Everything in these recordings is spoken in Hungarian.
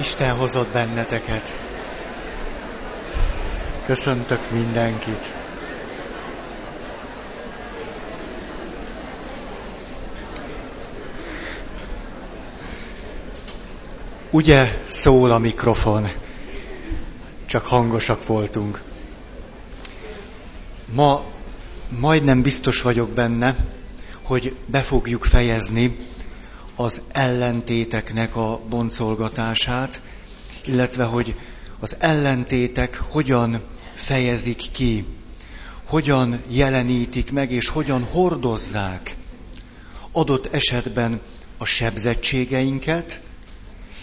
Isten hozott benneteket. Köszöntök mindenkit. Ugye szól a mikrofon, csak hangosak voltunk. Ma majdnem biztos vagyok benne, hogy be fogjuk fejezni az ellentéteknek a boncolgatását, illetve hogy az ellentétek hogyan fejezik ki, hogyan jelenítik meg, és hogyan hordozzák adott esetben a sebzettségeinket,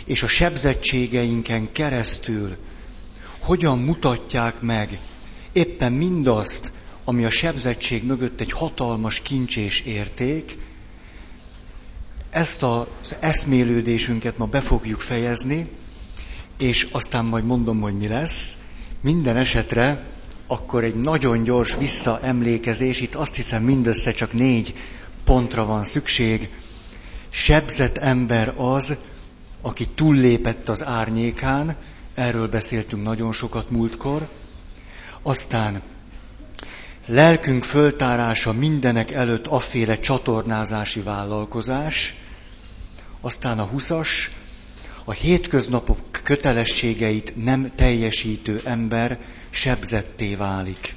és a sebzettségeinken keresztül hogyan mutatják meg éppen mindazt, ami a sebzettség mögött egy hatalmas kincs és érték, ezt az eszmélődésünket ma be fogjuk fejezni, és aztán majd mondom, hogy mi lesz. Minden esetre akkor egy nagyon gyors visszaemlékezés, itt azt hiszem mindössze csak négy pontra van szükség. Sebzett ember az, aki túllépett az árnyékán, erről beszéltünk nagyon sokat múltkor. Aztán lelkünk föltárása mindenek előtt afféle csatornázási vállalkozás, aztán a huszas, a hétköznapok kötelességeit nem teljesítő ember sebzetté válik.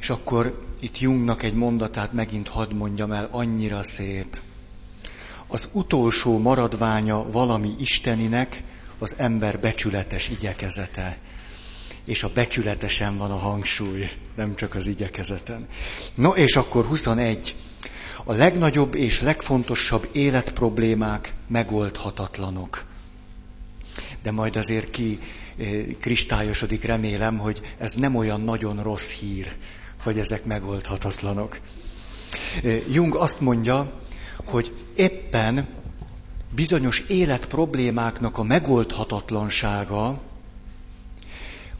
És akkor itt Jungnak egy mondatát megint hadd mondjam el, annyira szép. Az utolsó maradványa valami isteninek az ember becsületes igyekezete. És a becsületesen van a hangsúly, nem csak az igyekezeten. No és akkor 21 a legnagyobb és legfontosabb életproblémák megoldhatatlanok. De majd azért ki eh, kristályosodik, remélem, hogy ez nem olyan nagyon rossz hír, hogy ezek megoldhatatlanok. Eh, Jung azt mondja, hogy éppen bizonyos életproblémáknak a megoldhatatlansága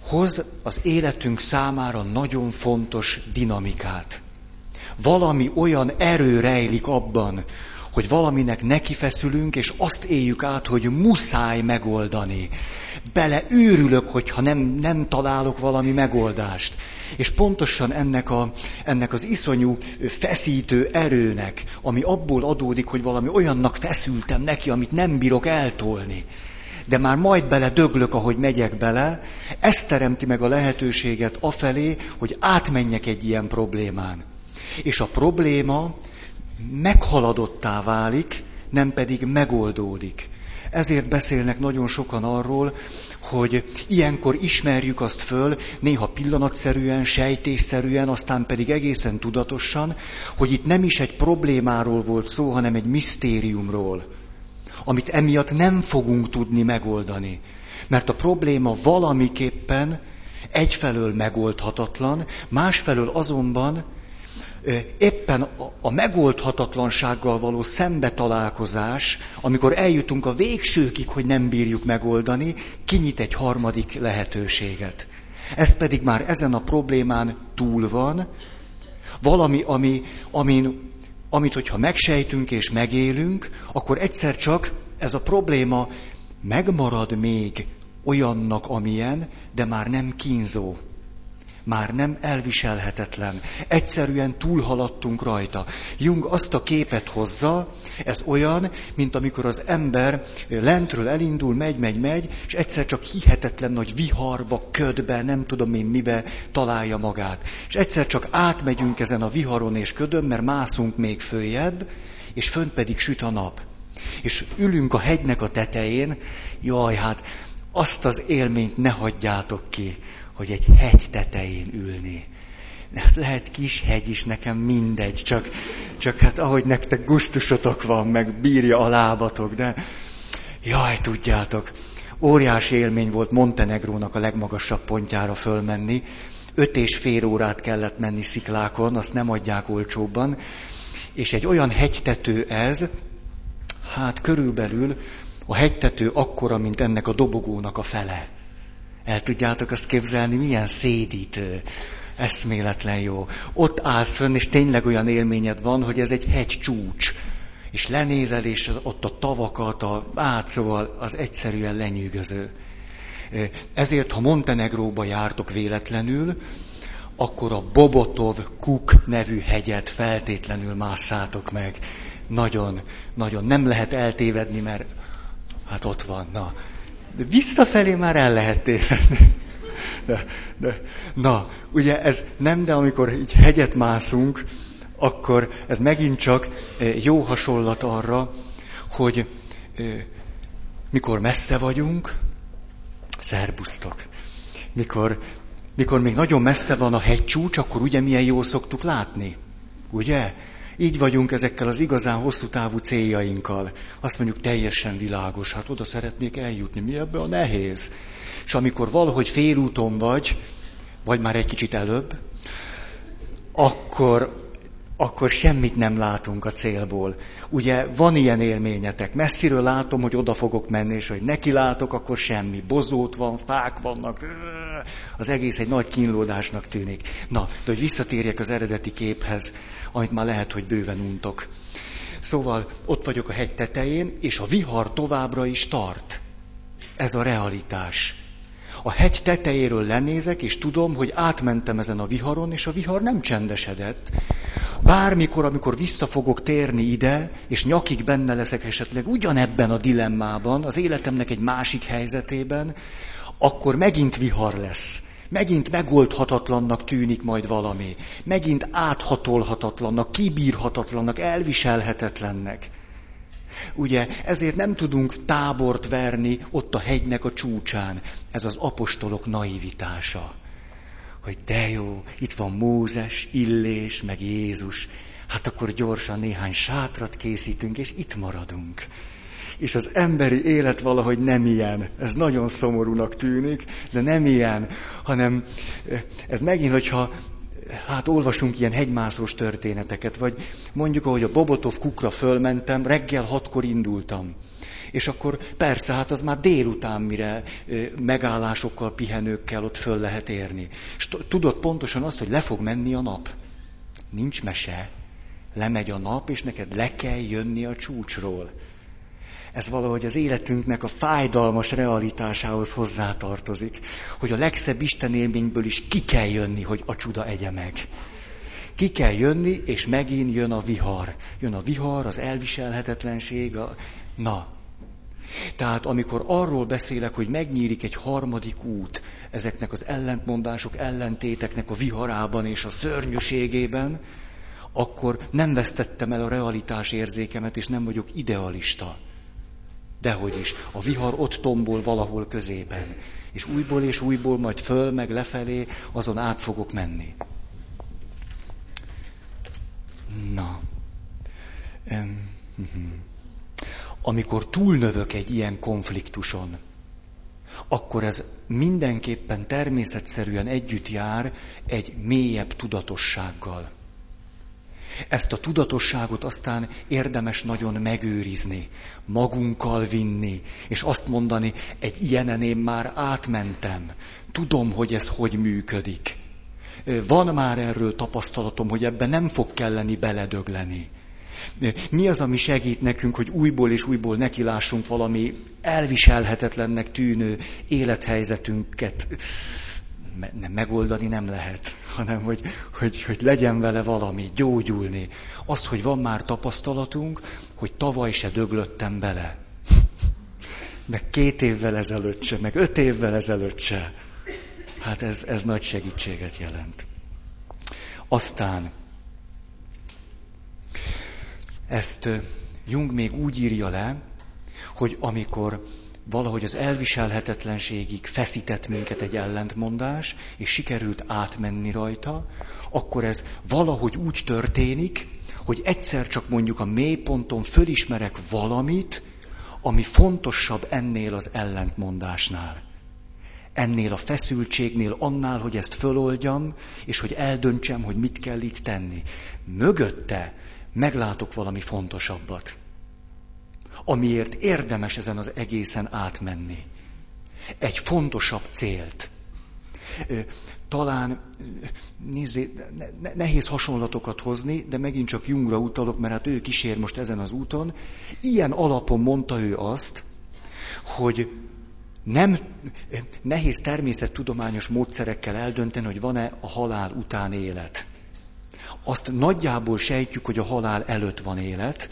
hoz az életünk számára nagyon fontos dinamikát valami olyan erő rejlik abban, hogy valaminek nekifeszülünk, és azt éljük át, hogy muszáj megoldani. Bele őrülök, hogyha nem, nem találok valami megoldást. És pontosan ennek, a, ennek az iszonyú feszítő erőnek, ami abból adódik, hogy valami olyannak feszültem neki, amit nem bírok eltolni, de már majd bele döglök, ahogy megyek bele, ez teremti meg a lehetőséget afelé, hogy átmenjek egy ilyen problémán. És a probléma meghaladottá válik, nem pedig megoldódik. Ezért beszélnek nagyon sokan arról, hogy ilyenkor ismerjük azt föl, néha pillanatszerűen, sejtésszerűen, aztán pedig egészen tudatosan, hogy itt nem is egy problémáról volt szó, hanem egy misztériumról, amit emiatt nem fogunk tudni megoldani. Mert a probléma valamiképpen egyfelől megoldhatatlan, másfelől azonban éppen a megoldhatatlansággal való szembetalálkozás, amikor eljutunk a végsőkig, hogy nem bírjuk megoldani, kinyit egy harmadik lehetőséget. Ez pedig már ezen a problémán túl van, valami, ami, amin, amit hogyha megsejtünk és megélünk, akkor egyszer csak ez a probléma megmarad még olyannak, amilyen, de már nem kínzó már nem elviselhetetlen. Egyszerűen túlhaladtunk rajta. Jung azt a képet hozza, ez olyan, mint amikor az ember lentről elindul, megy, megy, megy, és egyszer csak hihetetlen nagy viharba, ködbe, nem tudom én mibe találja magát. És egyszer csak átmegyünk ezen a viharon és ködön, mert mászunk még följebb, és fönt pedig süt a nap. És ülünk a hegynek a tetején, jaj, hát azt az élményt ne hagyjátok ki, hogy egy hegy tetején ülni. Lehet kis hegy is, nekem mindegy, csak, csak hát ahogy nektek gusztusotok van, meg bírja a lábatok, de jaj, tudjátok, óriási élmény volt Montenegrónak a legmagasabb pontjára fölmenni. Öt és fél órát kellett menni sziklákon, azt nem adják olcsóbban. És egy olyan hegytető ez, hát körülbelül a hegytető akkora, mint ennek a dobogónak a fele. El tudjátok azt képzelni, milyen szédítő, eszméletlen jó. Ott állsz fönn, és tényleg olyan élményed van, hogy ez egy hegy csúcs. és lenézel, és ott a tavakat, a át, szóval az egyszerűen lenyűgöző. Ezért, ha Montenegróba jártok véletlenül, akkor a Bobotov Kuk nevű hegyet feltétlenül másszátok meg. Nagyon, nagyon nem lehet eltévedni, mert hát ott van, na. De visszafelé már el lehet tévedni. De, de, na, ugye ez nem, de amikor így hegyet mászunk, akkor ez megint csak jó hasonlat arra, hogy mikor messze vagyunk, szerbusztok, mikor, mikor még nagyon messze van a hegycsúcs, akkor ugye milyen jól szoktuk látni, ugye? Így vagyunk ezekkel az igazán hosszú távú céljainkkal. Azt mondjuk teljesen világos, hát oda szeretnék eljutni, mi ebbe a nehéz. És amikor valahogy félúton vagy, vagy már egy kicsit előbb, akkor akkor semmit nem látunk a célból. Ugye van ilyen élményetek, messziről látom, hogy oda fogok menni, és hogy neki látok, akkor semmi. Bozót van, fák vannak, az egész egy nagy kínlódásnak tűnik. Na, de hogy visszatérjek az eredeti képhez, amit már lehet, hogy bőven untok. Szóval ott vagyok a hegy tetején, és a vihar továbbra is tart. Ez a realitás. A hegy tetejéről lenézek, és tudom, hogy átmentem ezen a viharon, és a vihar nem csendesedett. Bármikor, amikor vissza fogok térni ide, és nyakig benne leszek esetleg ugyanebben a dilemmában, az életemnek egy másik helyzetében, akkor megint vihar lesz. Megint megoldhatatlannak tűnik majd valami. Megint áthatolhatatlannak, kibírhatatlannak, elviselhetetlennek. Ugye ezért nem tudunk tábort verni ott a hegynek a csúcsán. Ez az apostolok naivitása. Hogy de jó, itt van Mózes, Illés, meg Jézus. Hát akkor gyorsan néhány sátrat készítünk, és itt maradunk. És az emberi élet valahogy nem ilyen. Ez nagyon szomorúnak tűnik, de nem ilyen, hanem ez megint, hogyha hát olvasunk ilyen hegymászós történeteket, vagy mondjuk, ahogy a Bobotov kukra fölmentem, reggel hatkor indultam. És akkor persze, hát az már délután, mire megállásokkal, pihenőkkel ott föl lehet érni. És tudod pontosan azt, hogy le fog menni a nap. Nincs mese. Lemegy a nap, és neked le kell jönni a csúcsról. Ez valahogy az életünknek a fájdalmas realitásához hozzátartozik, hogy a legszebb Isten élményből is ki kell jönni, hogy a csuda egye meg. Ki kell jönni, és megint jön a vihar. Jön a vihar, az elviselhetetlenség, a... Na. Tehát amikor arról beszélek, hogy megnyílik egy harmadik út, ezeknek az ellentmondások, ellentéteknek a viharában és a szörnyűségében, akkor nem vesztettem el a realitás érzékemet, és nem vagyok idealista. Dehogy is. A vihar ott tombol valahol középen. És újból és újból, majd föl, meg lefelé, azon át fogok menni. Na. Amikor túlnövök egy ilyen konfliktuson, akkor ez mindenképpen természetszerűen együtt jár egy mélyebb tudatossággal. Ezt a tudatosságot aztán érdemes nagyon megőrizni, magunkkal vinni, és azt mondani, egy ilyenen én már átmentem, tudom, hogy ez hogy működik. Van már erről tapasztalatom, hogy ebben nem fog kelleni beledögleni. Mi az, ami segít nekünk, hogy újból és újból nekilássunk valami elviselhetetlennek tűnő élethelyzetünket nem megoldani nem lehet, hanem hogy, hogy, hogy legyen vele valami, gyógyulni. Az, hogy van már tapasztalatunk, hogy tavaly se döglöttem bele. Meg két évvel ezelőtt se, meg öt évvel ezelőtt se. Hát ez, ez nagy segítséget jelent. Aztán ezt Jung még úgy írja le, hogy amikor valahogy az elviselhetetlenségig feszített minket egy ellentmondás, és sikerült átmenni rajta, akkor ez valahogy úgy történik, hogy egyszer csak mondjuk a mélyponton fölismerek valamit, ami fontosabb ennél az ellentmondásnál. Ennél a feszültségnél, annál, hogy ezt föloldjam, és hogy eldöntsem, hogy mit kell itt tenni. Mögötte meglátok valami fontosabbat amiért érdemes ezen az egészen átmenni. Egy fontosabb célt. Talán nézzé, nehéz hasonlatokat hozni, de megint csak Jungra utalok, mert hát ő kísér most ezen az úton. Ilyen alapon mondta ő azt, hogy nem nehéz természettudományos módszerekkel eldönteni, hogy van-e a halál után élet. Azt nagyjából sejtjük, hogy a halál előtt van élet.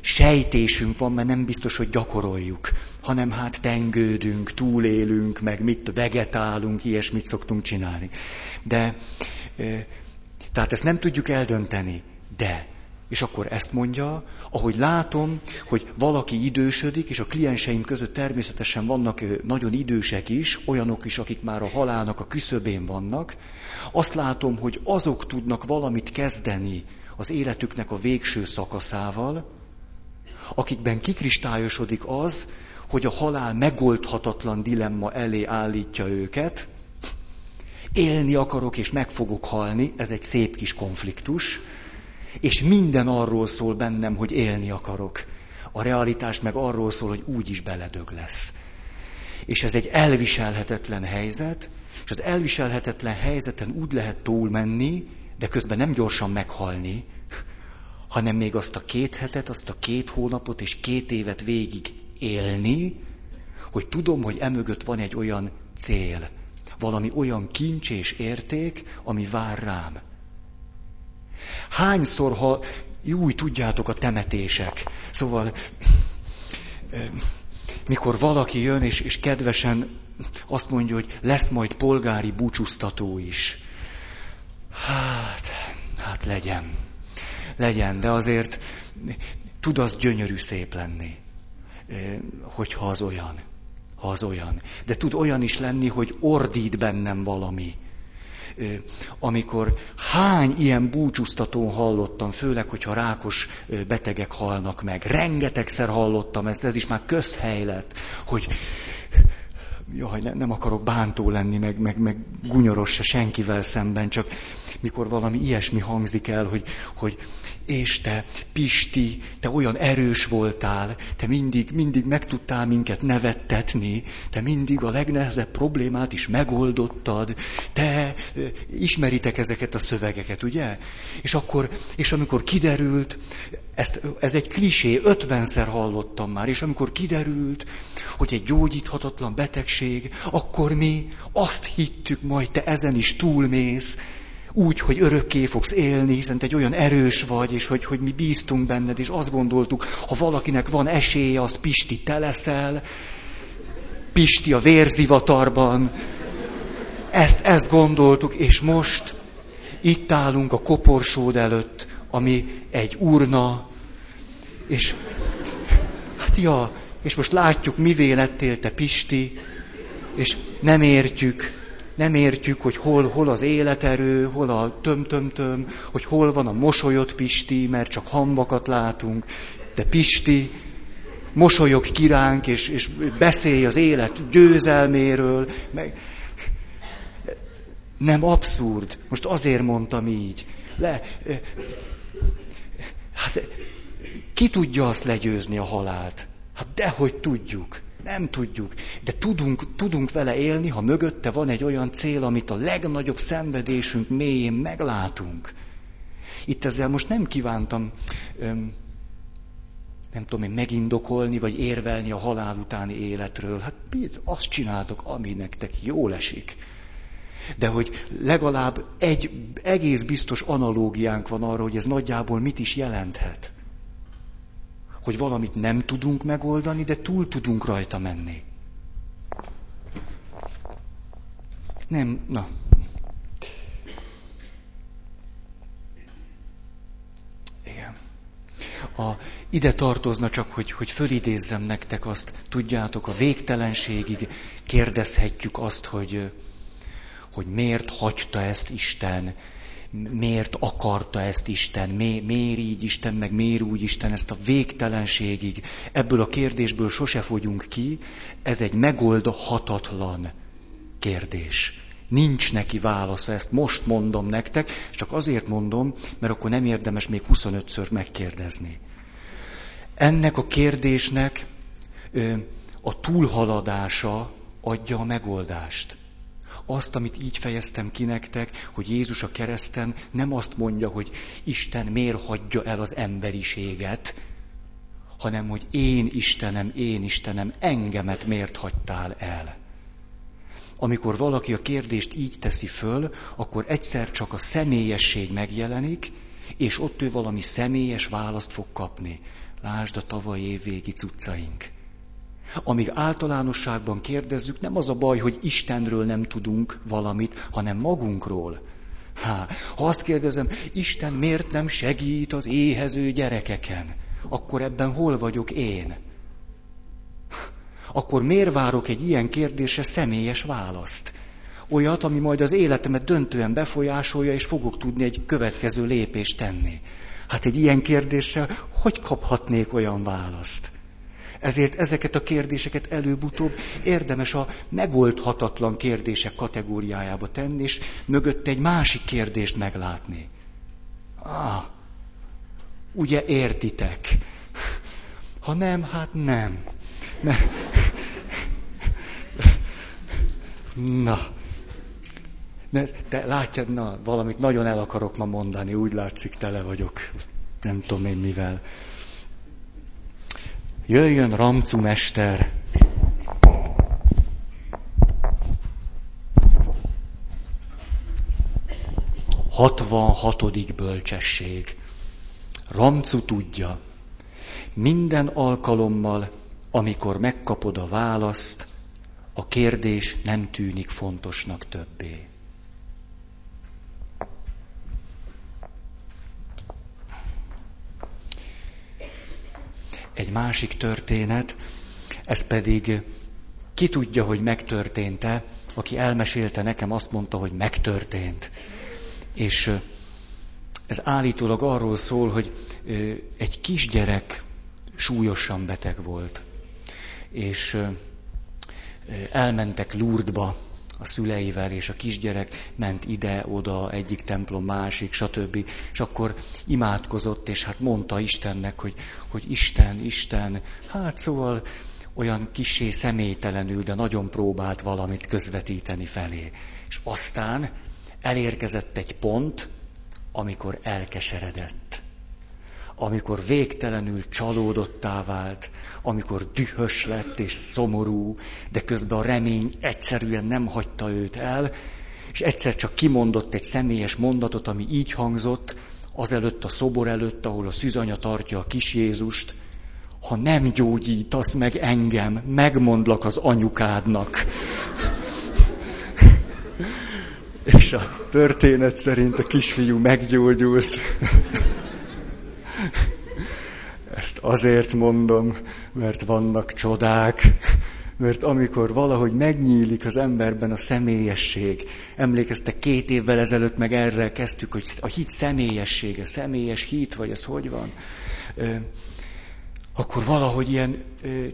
Sejtésünk van, mert nem biztos, hogy gyakoroljuk, hanem hát tengődünk, túlélünk, meg mit vegetálunk, ilyesmit szoktunk csinálni. De, tehát ezt nem tudjuk eldönteni, de és akkor ezt mondja, ahogy látom, hogy valaki idősödik, és a klienseim között természetesen vannak nagyon idősek is, olyanok is, akik már a halálnak a küszöbén vannak, azt látom, hogy azok tudnak valamit kezdeni az életüknek a végső szakaszával, akikben kikristályosodik az, hogy a halál megoldhatatlan dilemma elé állítja őket, élni akarok és meg fogok halni, ez egy szép kis konfliktus, és minden arról szól bennem, hogy élni akarok. A realitás meg arról szól, hogy úgy is beledög lesz. És ez egy elviselhetetlen helyzet, és az elviselhetetlen helyzeten úgy lehet túlmenni, de közben nem gyorsan meghalni, hanem még azt a két hetet, azt a két hónapot és két évet végig élni, hogy tudom, hogy emögött van egy olyan cél, valami olyan kincs és érték, ami vár rám. Hányszor, ha úgy tudjátok a temetések. Szóval, mikor valaki jön, és, és kedvesen azt mondja, hogy lesz majd polgári búcsúztató is. Hát, hát legyen. Legyen, de azért tud az gyönyörű szép lenni, hogyha az olyan. Ha az olyan. De tud olyan is lenni, hogy ordít bennem valami amikor hány ilyen búcsúztatón hallottam, főleg, hogyha rákos betegek halnak meg. Rengetegszer hallottam ezt, ez is már közhely lett, hogy jaj, ne, nem akarok bántó lenni, meg, meg, meg gunyoros se senkivel szemben, csak mikor valami ilyesmi hangzik el, hogy, hogy és te, Pisti, te olyan erős voltál, te mindig, mindig meg tudtál minket nevettetni, te mindig a legnehezebb problémát is megoldottad, te ismeritek ezeket a szövegeket, ugye? És akkor, és amikor kiderült, ezt, ez egy klisé, ötvenszer hallottam már, és amikor kiderült, hogy egy gyógyíthatatlan betegség, akkor mi azt hittük, majd te ezen is túlmész, úgy, hogy örökké fogsz élni, hiszen te egy olyan erős vagy, és hogy, hogy mi bíztunk benned, és azt gondoltuk, ha valakinek van esélye, az Pisti te leszel, Pisti a vérzivatarban. Ezt, ezt gondoltuk, és most itt állunk a koporsód előtt, ami egy urna, és hát ja, és most látjuk, mivé lettél te Pisti, és nem értjük, nem értjük, hogy hol, hol az életerő, hol a töm-töm-töm, hogy hol van a mosolyot Pisti, mert csak hamvakat látunk. De Pisti, mosolyog kiránk, és, és beszélj az élet győzelméről. Meg... Nem abszurd. Most azért mondtam így. Le, hát ki tudja azt legyőzni a halált? Hát dehogy tudjuk. Nem tudjuk, de tudunk, tudunk vele élni, ha mögötte van egy olyan cél, amit a legnagyobb szenvedésünk mélyén meglátunk. Itt ezzel most nem kívántam, öm, nem tudom én, megindokolni, vagy érvelni a halál utáni életről. Hát azt csináltok, ami nektek jól esik. De hogy legalább egy egész biztos analógiánk van arra, hogy ez nagyjából mit is jelenthet hogy valamit nem tudunk megoldani, de túl tudunk rajta menni. Nem, na. Igen. A, ide tartozna csak, hogy, hogy fölidézzem nektek azt, tudjátok, a végtelenségig kérdezhetjük azt, hogy, hogy miért hagyta ezt Isten, miért akarta ezt Isten, mi, miért így Isten, meg miért úgy Isten, ezt a végtelenségig. Ebből a kérdésből sose fogyunk ki, ez egy megoldhatatlan kérdés. Nincs neki válasza, ezt most mondom nektek, csak azért mondom, mert akkor nem érdemes még 25-ször megkérdezni. Ennek a kérdésnek a túlhaladása adja a megoldást azt, amit így fejeztem ki nektek, hogy Jézus a kereszten nem azt mondja, hogy Isten miért hagyja el az emberiséget, hanem hogy én Istenem, én Istenem, engemet miért hagytál el. Amikor valaki a kérdést így teszi föl, akkor egyszer csak a személyesség megjelenik, és ott ő valami személyes választ fog kapni. Lásd a tavalyi évvégi cuccaink. Amíg általánosságban kérdezzük, nem az a baj, hogy Istenről nem tudunk valamit, hanem magunkról. Há, ha azt kérdezem, Isten miért nem segít az éhező gyerekeken, akkor ebben hol vagyok én? Akkor miért várok egy ilyen kérdésre személyes választ? Olyat, ami majd az életemet döntően befolyásolja, és fogok tudni egy következő lépést tenni. Hát egy ilyen kérdésre hogy kaphatnék olyan választ? Ezért ezeket a kérdéseket előbb-utóbb érdemes a megoldhatatlan kérdések kategóriájába tenni, és mögött egy másik kérdést meglátni. Ah, ugye értitek? Ha nem, hát nem. Ne. Na. Ne, te látjad, na, valamit nagyon el akarok ma mondani, úgy látszik, tele vagyok. Nem tudom én mivel. Jöjjön Ramcu mester! Hatvanhatodik bölcsesség. Ramcu tudja, minden alkalommal, amikor megkapod a választ, a kérdés nem tűnik fontosnak többé. Egy másik történet, ez pedig ki tudja, hogy megtörtént-e, aki elmesélte nekem, azt mondta, hogy megtörtént. És ez állítólag arról szól, hogy egy kisgyerek súlyosan beteg volt, és elmentek Lourdesba, a szüleivel, és a kisgyerek ment ide-oda, egyik templom, másik, stb. És akkor imádkozott, és hát mondta Istennek, hogy, hogy Isten, Isten, hát szóval olyan kisé személytelenül, de nagyon próbált valamit közvetíteni felé. És aztán elérkezett egy pont, amikor elkeseredett. Amikor végtelenül csalódottá vált, amikor dühös lett és szomorú, de közben a remény egyszerűen nem hagyta őt el, és egyszer csak kimondott egy személyes mondatot, ami így hangzott, azelőtt a szobor előtt, ahol a szűzanya tartja a kis Jézust, ha nem gyógyítasz meg engem, megmondlak az anyukádnak. És a történet szerint a kisfiú meggyógyult. Ezt azért mondom, mert vannak csodák, mert amikor valahogy megnyílik az emberben a személyesség, emlékeztek két évvel ezelőtt meg erre kezdtük, hogy a hit személyessége, személyes hit, vagy ez hogy van, akkor valahogy ilyen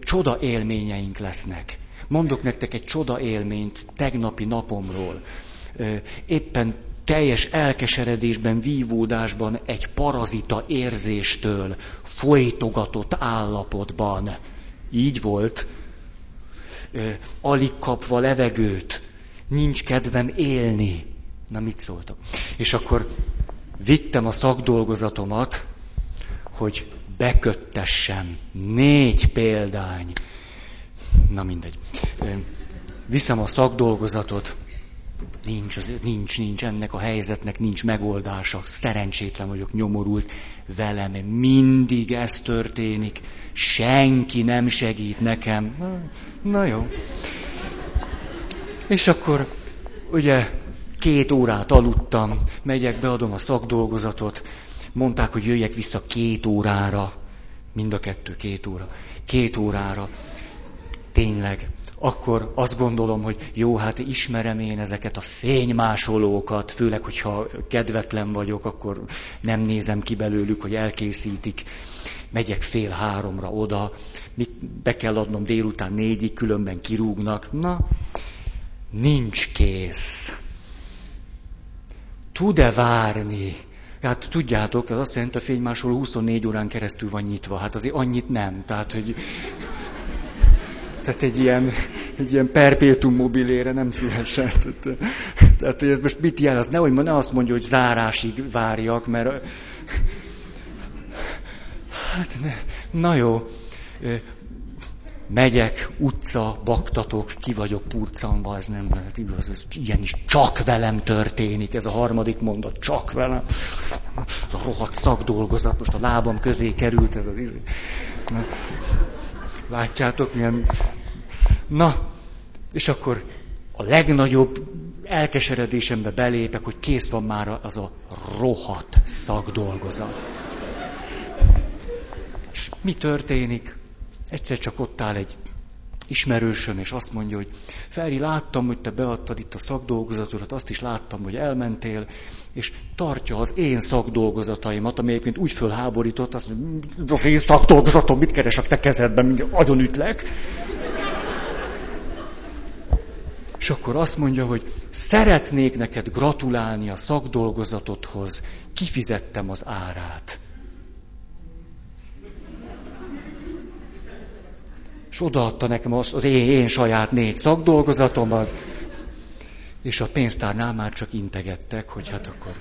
csoda élményeink lesznek. Mondok nektek egy csoda élményt tegnapi napomról. Éppen teljes elkeseredésben, vívódásban, egy parazita érzéstől folytogatott állapotban. Így volt. Alig kapva levegőt, nincs kedvem élni. Na mit szóltam? És akkor vittem a szakdolgozatomat, hogy beköttessem. Négy példány. Na mindegy. Viszem a szakdolgozatot, Nincs, az, nincs, nincs, ennek a helyzetnek nincs megoldása. Szerencsétlen vagyok, nyomorult. Velem mindig ez történik. Senki nem segít nekem. Na, na jó. És akkor ugye két órát aludtam, megyek, beadom a szakdolgozatot. Mondták, hogy jöjjek vissza két órára. Mind a kettő két óra. Két órára. Tényleg akkor azt gondolom, hogy jó, hát ismerem én ezeket a fénymásolókat, főleg, hogyha kedvetlen vagyok, akkor nem nézem ki belőlük, hogy elkészítik. Megyek fél háromra oda, mit be kell adnom délután négyig, különben kirúgnak. Na, nincs kész. Tud-e várni? Hát tudjátok, az azt jelenti, a fénymásoló 24 órán keresztül van nyitva. Hát azért annyit nem. Tehát, hogy tehát egy ilyen egy ilyen perpétum mobilére nem szívesen. Tehát, tehát hogy ez most mit? Az nehogy ne azt mondja, hogy zárásig várjak, mert... Hát ne. Na jó. Megyek, utca, baktatok, ki vagyok purcanva, ez nem lehet igaz, ez ilyen is csak velem történik, ez a harmadik mondat, csak velem. A rohadt szakdolgozat, most a lábam közé került ez az izé. Na, látjátok, milyen... Na, és akkor a legnagyobb elkeseredésembe belépek, hogy kész van már az a rohadt szakdolgozat. És mi történik? Egyszer csak ott áll egy ismerősöm, és azt mondja, hogy Feri, láttam, hogy te beadtad itt a szakdolgozatodat, azt is láttam, hogy elmentél, és tartja az én szakdolgozataimat, ami egyébként úgy fölháborított, azt mondja, az én szakdolgozatom, mit keres a te kezedben, mindjárt agyon ütlek. És akkor azt mondja, hogy szeretnék neked gratulálni a szakdolgozatodhoz, kifizettem az árát. És odaadta nekem az, az én, én saját négy szakdolgozatomat, és a pénztárnál már csak integettek, hogy hát akkor...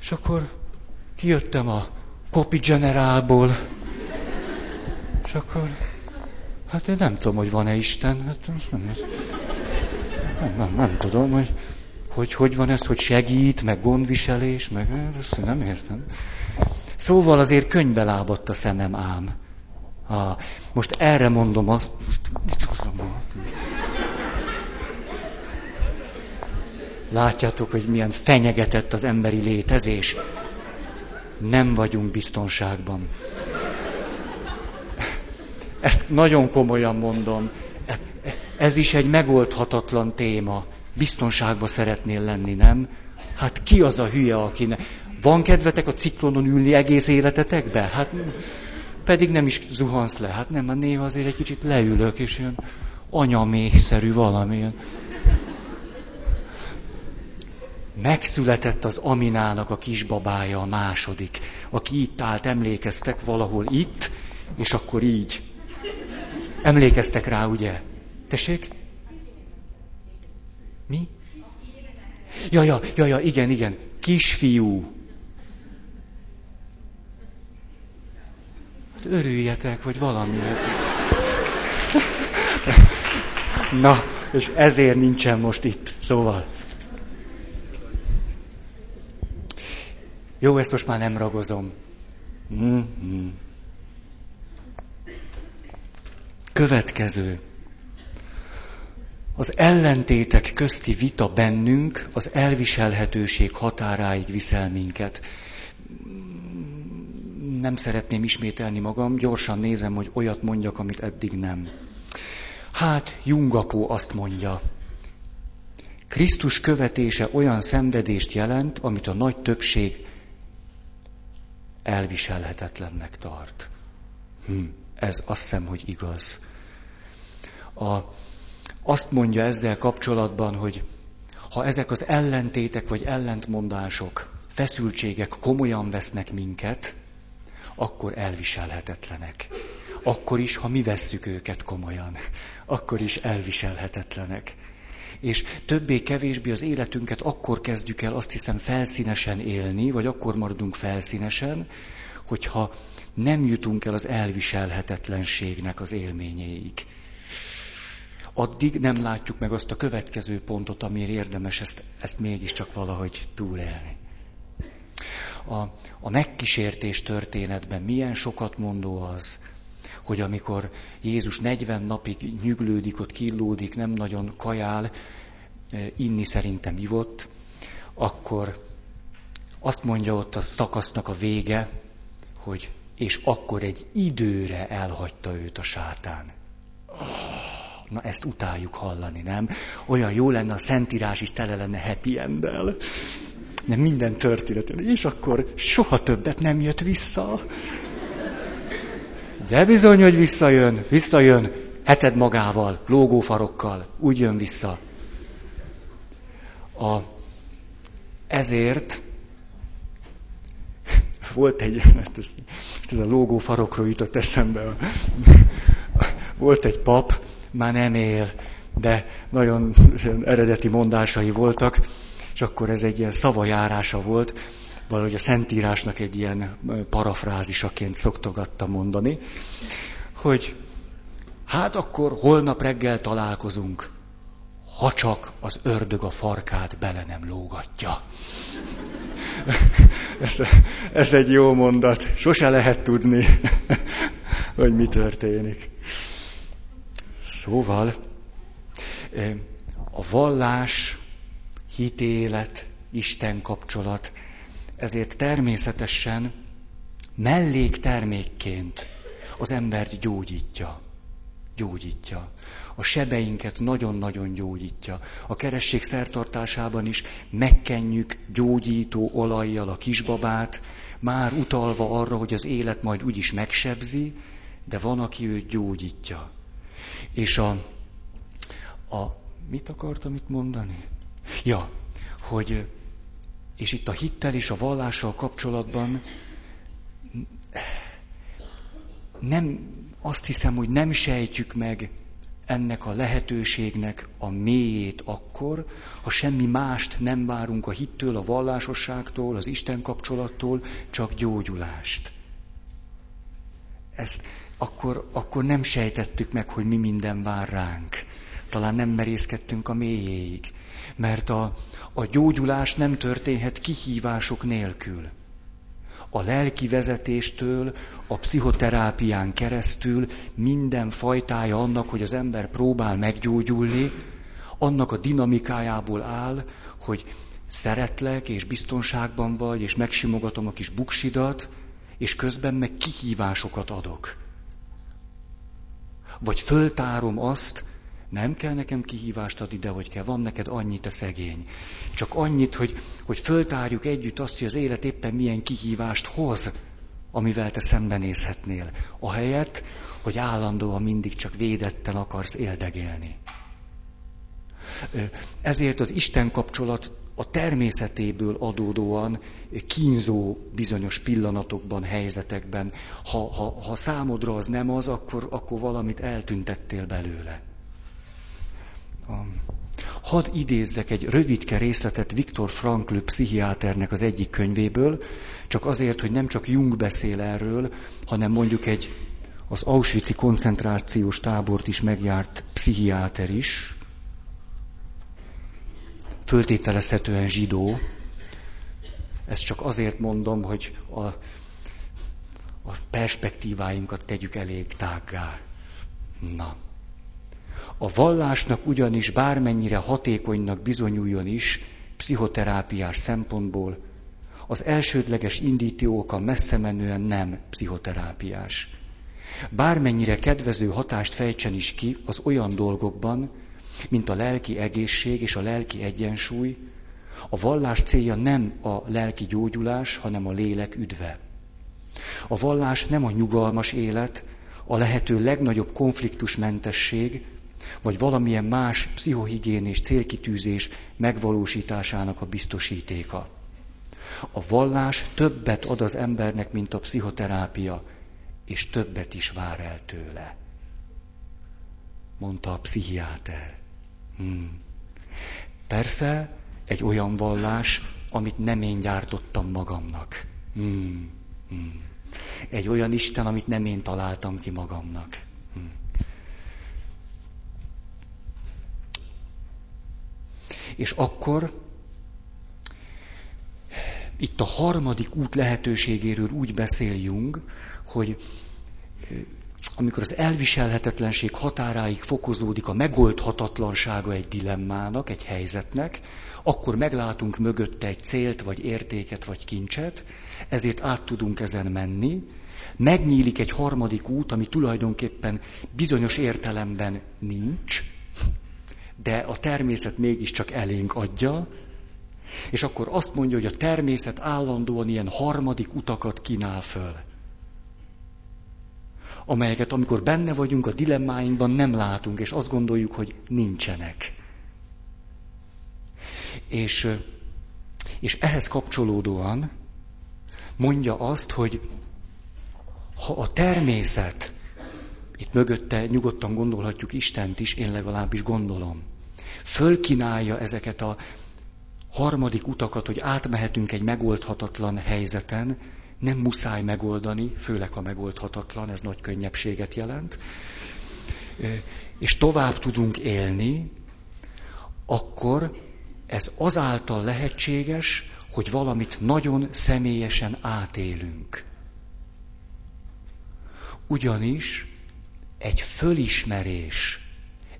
És akkor kijöttem a Copy Generálból, és akkor, hát én nem tudom, hogy van-e Isten, hát nem, nem, nem, nem tudom, hogy, hogy hogy van ez, hogy segít, meg gondviselés, meg ezt nem értem. Szóval azért könyvbe lábadt a szemem ám. Ah, most erre mondom azt. Látjátok, hogy milyen fenyegetett az emberi létezés. Nem vagyunk biztonságban. Ezt nagyon komolyan mondom. Ez is egy megoldhatatlan téma. Biztonságban szeretnél lenni, nem? Hát ki az a hülye, aki ne... Van kedvetek a ciklonon ülni egész életetekbe? Hát pedig nem is zuhansz le. Hát nem, mert néha azért egy kicsit leülök, és ilyen anyaméhszerű valamilyen. Megszületett az Aminának a kisbabája, a második, aki itt állt, emlékeztek valahol itt, és akkor így. Emlékeztek rá, ugye? Tessék? Mi? Ja, ja, ja, ja, igen, igen. Kisfiú. Örüljetek, vagy valami. Na, és ezért nincsen most itt. Szóval. Jó, ezt most már nem ragozom. Mm-hmm. Következő. Az ellentétek közti vita bennünk az elviselhetőség határáig viszel minket nem szeretném ismételni magam, gyorsan nézem, hogy olyat mondjak, amit eddig nem. Hát, Jungapó azt mondja, Krisztus követése olyan szenvedést jelent, amit a nagy többség elviselhetetlennek tart. Hm, ez azt hiszem, hogy igaz. A, azt mondja ezzel kapcsolatban, hogy ha ezek az ellentétek vagy ellentmondások, feszültségek komolyan vesznek minket, akkor elviselhetetlenek. Akkor is, ha mi vesszük őket komolyan, akkor is elviselhetetlenek. És többé-kevésbé az életünket akkor kezdjük el azt hiszem felszínesen élni, vagy akkor maradunk felszínesen, hogyha nem jutunk el az elviselhetetlenségnek az élményéig. Addig nem látjuk meg azt a következő pontot, amire érdemes ezt, ezt mégiscsak valahogy túlélni a, a megkísértés történetben milyen sokat mondó az, hogy amikor Jézus 40 napig nyüglődik, ott killódik, nem nagyon kajál, eh, inni szerintem ivott, akkor azt mondja ott a szakasznak a vége, hogy és akkor egy időre elhagyta őt a sátán. Na ezt utáljuk hallani, nem? Olyan jó lenne, a Szentírás is tele lenne happy end-el nem minden történet. És akkor soha többet nem jött vissza. De bizony, hogy visszajön, visszajön, heted magával, lógófarokkal, úgy jön vissza. A, ezért volt egy, hát ez, ez a lógó farokról jutott eszembe. Volt egy pap, már nem él, de nagyon eredeti mondásai voltak, és akkor ez egy ilyen szavajárása volt, valahogy a Szentírásnak egy ilyen parafrázisaként szoktogatta mondani, hogy hát akkor holnap reggel találkozunk, ha csak az ördög a farkát bele nem lógatja. ez, ez egy jó mondat. Sose lehet tudni, hogy mi történik. Szóval a vallás, hitélet, Isten kapcsolat, ezért természetesen melléktermékként az embert gyógyítja. Gyógyítja. A sebeinket nagyon-nagyon gyógyítja. A keresség szertartásában is megkenjük gyógyító olajjal a kisbabát, már utalva arra, hogy az élet majd úgyis megsebzi, de van, aki őt gyógyítja. És a, a mit akartam itt mondani? Ja, hogy és itt a hittel és a vallással kapcsolatban nem, azt hiszem, hogy nem sejtjük meg ennek a lehetőségnek a mélyét akkor, ha semmi mást nem várunk a hittől, a vallásosságtól, az Isten kapcsolattól, csak gyógyulást. Ezt akkor, akkor nem sejtettük meg, hogy mi minden vár ránk. Talán nem merészkedtünk a mélyéig. Mert a, a gyógyulás nem történhet kihívások nélkül. A lelki vezetéstől, a pszichoterápián keresztül minden fajtája annak, hogy az ember próbál meggyógyulni, annak a dinamikájából áll, hogy szeretlek, és biztonságban vagy, és megsimogatom a kis buksidat, és közben meg kihívásokat adok. Vagy föltárom azt, nem kell nekem kihívást adni, de hogy kell, van neked annyit a szegény. Csak annyit, hogy, hogy föltárjuk együtt azt, hogy az élet éppen milyen kihívást hoz, amivel te szembenézhetnél. Ahelyett, hogy állandóan mindig csak védetten akarsz éldegélni. Ezért az Isten kapcsolat a természetéből adódóan kínzó bizonyos pillanatokban, helyzetekben. Ha, ha, ha számodra az nem az, akkor, akkor valamit eltüntettél belőle. Hadd idézzek egy rövidke részletet Viktor Frankl pszichiáternek az egyik könyvéből, csak azért, hogy nem csak Jung beszél erről, hanem mondjuk egy az Auschwitz-i koncentrációs tábort is megjárt pszichiáter is, föltételezhetően zsidó. Ezt csak azért mondom, hogy a, a perspektíváinkat tegyük elég tággá. Na. A vallásnak ugyanis bármennyire hatékonynak bizonyuljon is, pszichoterápiás szempontból, az elsődleges indító oka messze menően nem pszichoterápiás. Bármennyire kedvező hatást fejtsen is ki az olyan dolgokban, mint a lelki egészség és a lelki egyensúly, a vallás célja nem a lelki gyógyulás, hanem a lélek üdve. A vallás nem a nyugalmas élet, a lehető legnagyobb konfliktusmentesség, vagy valamilyen más pszichohigiénés célkitűzés megvalósításának a biztosítéka. A vallás többet ad az embernek, mint a pszichoterápia, és többet is vár el tőle. Mondta a pszichiáter. Hmm. Persze, egy olyan vallás, amit nem én gyártottam magamnak. Hmm. Hmm. Egy olyan Isten, amit nem én találtam ki magamnak. És akkor itt a harmadik út lehetőségéről úgy beszél Jung, hogy amikor az elviselhetetlenség határáig fokozódik a megoldhatatlansága egy dilemmának, egy helyzetnek, akkor meglátunk mögötte egy célt, vagy értéket, vagy kincset, ezért át tudunk ezen menni, megnyílik egy harmadik út, ami tulajdonképpen bizonyos értelemben nincs, de a természet mégiscsak elénk adja, és akkor azt mondja, hogy a természet állandóan ilyen harmadik utakat kínál föl. Amelyeket, amikor benne vagyunk a dilemmáinkban, nem látunk, és azt gondoljuk, hogy nincsenek. És, és ehhez kapcsolódóan mondja azt, hogy ha a természet, itt mögötte nyugodtan gondolhatjuk Istent is, én legalábbis gondolom, fölkinálja ezeket a harmadik utakat, hogy átmehetünk egy megoldhatatlan helyzeten, nem muszáj megoldani, főleg a megoldhatatlan, ez nagy könnyebbséget jelent, és tovább tudunk élni, akkor ez azáltal lehetséges, hogy valamit nagyon személyesen átélünk. Ugyanis egy fölismerés,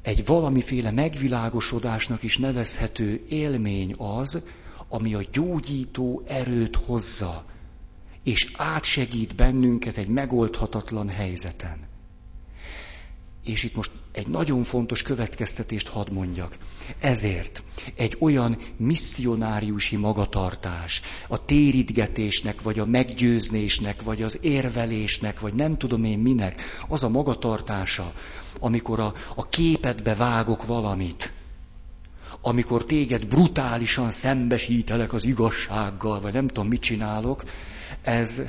egy valamiféle megvilágosodásnak is nevezhető élmény az, ami a gyógyító erőt hozza, és átsegít bennünket egy megoldhatatlan helyzeten. És itt most egy nagyon fontos következtetést hadd mondjak. Ezért egy olyan misszionáriusi magatartás, a térítgetésnek, vagy a meggyőznésnek, vagy az érvelésnek, vagy nem tudom én minek, az a magatartása, amikor a, a képedbe vágok valamit, amikor téged brutálisan szembesítelek az igazsággal, vagy nem tudom, mit csinálok, ez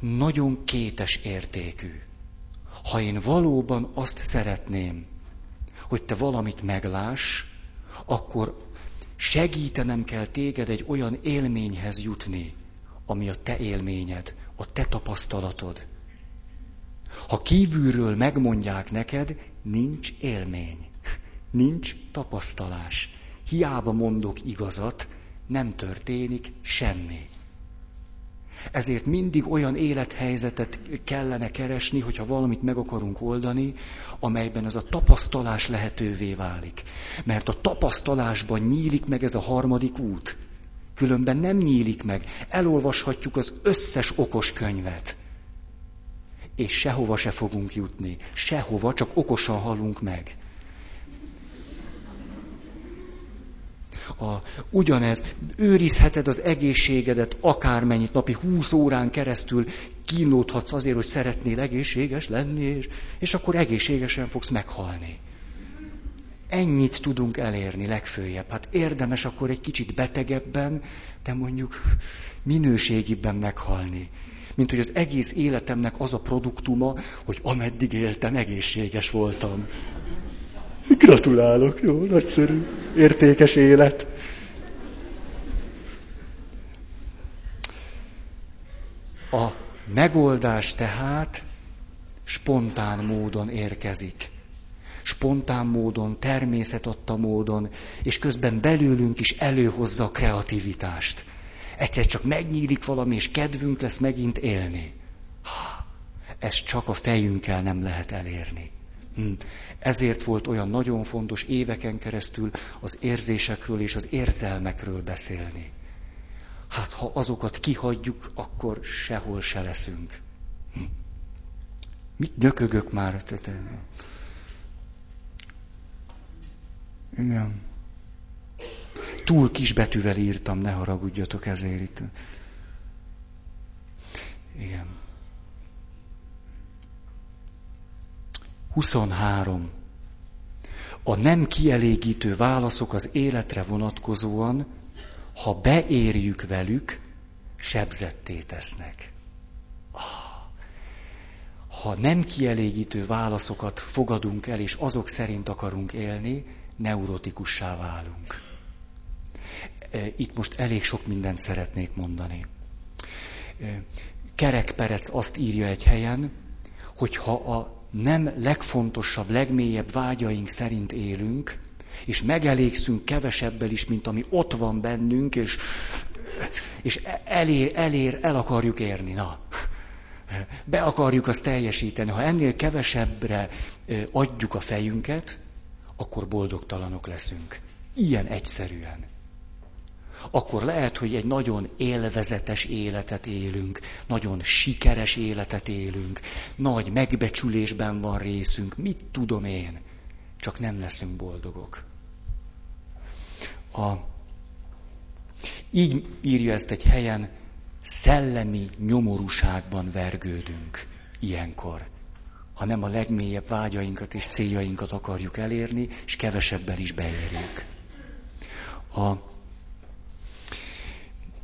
nagyon kétes értékű. Ha én valóban azt szeretném, hogy te valamit megláss, akkor segítenem kell téged egy olyan élményhez jutni, ami a te élményed, a te tapasztalatod. Ha kívülről megmondják neked, nincs élmény, nincs tapasztalás. Hiába mondok igazat, nem történik semmi. Ezért mindig olyan élethelyzetet kellene keresni, hogyha valamit meg akarunk oldani, amelyben ez a tapasztalás lehetővé válik. Mert a tapasztalásban nyílik meg ez a harmadik út. Különben nem nyílik meg. Elolvashatjuk az összes okos könyvet. És sehova se fogunk jutni. Sehova, csak okosan halunk meg. A, ugyanez, őrizheted az egészségedet akármennyit, napi 20 órán keresztül kínlódhatsz azért, hogy szeretnél egészséges lenni, és, és akkor egészségesen fogsz meghalni. Ennyit tudunk elérni legfőjebb. Hát érdemes akkor egy kicsit betegebben, de mondjuk minőségibben meghalni. Mint hogy az egész életemnek az a produktuma, hogy ameddig éltem, egészséges voltam. Gratulálok, jó, nagyszerű, értékes élet. A megoldás tehát spontán módon érkezik. Spontán módon, természetadta módon, és közben belőlünk is előhozza a kreativitást. Egyszer csak megnyílik valami, és kedvünk lesz megint élni. Ezt csak a fejünkkel nem lehet elérni. Hm. Ezért volt olyan nagyon fontos éveken keresztül az érzésekről és az érzelmekről beszélni. Hát ha azokat kihagyjuk, akkor sehol se leszünk. Hm. Mit nyökögök már? Igen. Túl kis betűvel írtam, ne haragudjatok ezért itt. Igen. 23. A nem kielégítő válaszok az életre vonatkozóan, ha beérjük velük, sebzetté tesznek. Ah. Ha nem kielégítő válaszokat fogadunk el, és azok szerint akarunk élni, neurotikussá válunk. E, itt most elég sok mindent szeretnék mondani. E, Kerek Perec azt írja egy helyen, hogy ha a nem legfontosabb, legmélyebb vágyaink szerint élünk, és megelégszünk kevesebbel is, mint ami ott van bennünk, és, és elér, elér, el akarjuk érni. Na, be akarjuk azt teljesíteni. Ha ennél kevesebbre adjuk a fejünket, akkor boldogtalanok leszünk. Ilyen egyszerűen akkor lehet, hogy egy nagyon élvezetes életet élünk, nagyon sikeres életet élünk, nagy megbecsülésben van részünk, mit tudom én, csak nem leszünk boldogok. A, így írja ezt egy helyen, szellemi nyomorúságban vergődünk ilyenkor, ha nem a legmélyebb vágyainkat és céljainkat akarjuk elérni, és kevesebbel is beérjük. A,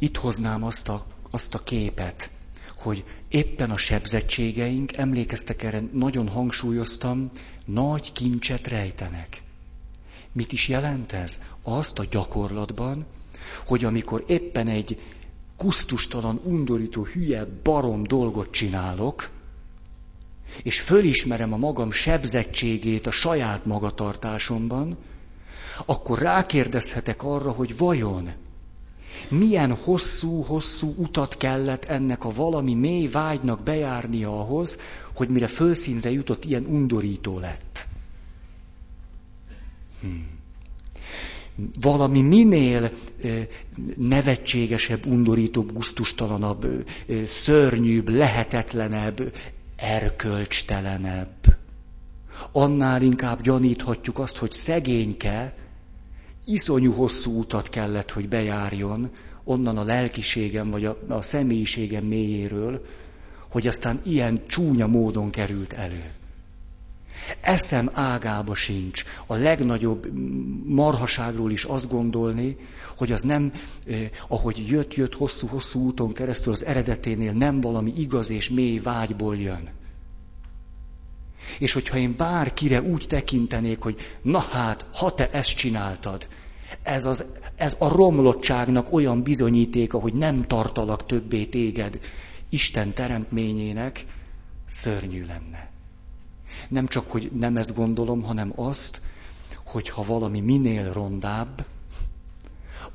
itt hoznám azt a, azt a képet, hogy éppen a sebzettségeink, emlékeztek erre, nagyon hangsúlyoztam, nagy kincset rejtenek. Mit is jelent ez? Azt a gyakorlatban, hogy amikor éppen egy kusztustalan, undorító, hülye, barom dolgot csinálok, és fölismerem a magam sebzettségét a saját magatartásomban, akkor rákérdezhetek arra, hogy vajon milyen hosszú-hosszú utat kellett ennek a valami mély vágynak bejárnia ahhoz, hogy mire fölszínre jutott, ilyen undorító lett. Hmm. Valami minél nevetségesebb, undorítóbb, guztustalanabb, szörnyűbb, lehetetlenebb, erkölcstelenebb. Annál inkább gyaníthatjuk azt, hogy szegényke iszonyú hosszú utat kellett, hogy bejárjon, onnan a lelkiségem vagy a, a személyiségem mélyéről, hogy aztán ilyen csúnya módon került elő. Eszem ágába sincs a legnagyobb marhaságról is azt gondolni, hogy az nem, eh, ahogy jött-jött hosszú-hosszú úton keresztül az eredeténél nem valami igaz és mély vágyból jön. És hogyha én bárkire úgy tekintenék, hogy na hát, ha te ezt csináltad, ez, az, ez a romlottságnak olyan bizonyítéka, hogy nem tartalak többé téged Isten teremtményének, szörnyű lenne. Nem csak, hogy nem ezt gondolom, hanem azt, hogy ha valami minél rondább,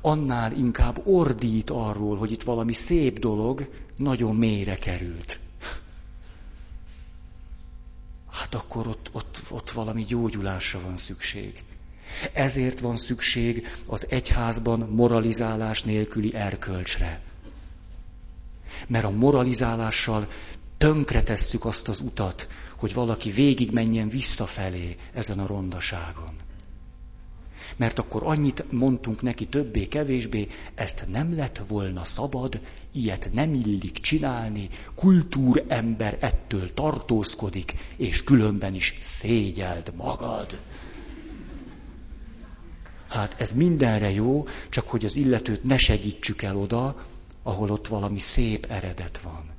annál inkább ordít arról, hogy itt valami szép dolog nagyon mélyre került. Hát akkor ott, ott, ott valami gyógyulásra van szükség. Ezért van szükség az egyházban moralizálás nélküli erkölcsre. Mert a moralizálással tönkretesszük azt az utat, hogy valaki végig menjen visszafelé ezen a rondaságon. Mert akkor annyit mondtunk neki többé-kevésbé, ezt nem lett volna szabad, ilyet nem illik csinálni, kultúrember ettől tartózkodik, és különben is szégyeld magad. Hát ez mindenre jó, csak hogy az illetőt ne segítsük el oda, ahol ott valami szép eredet van.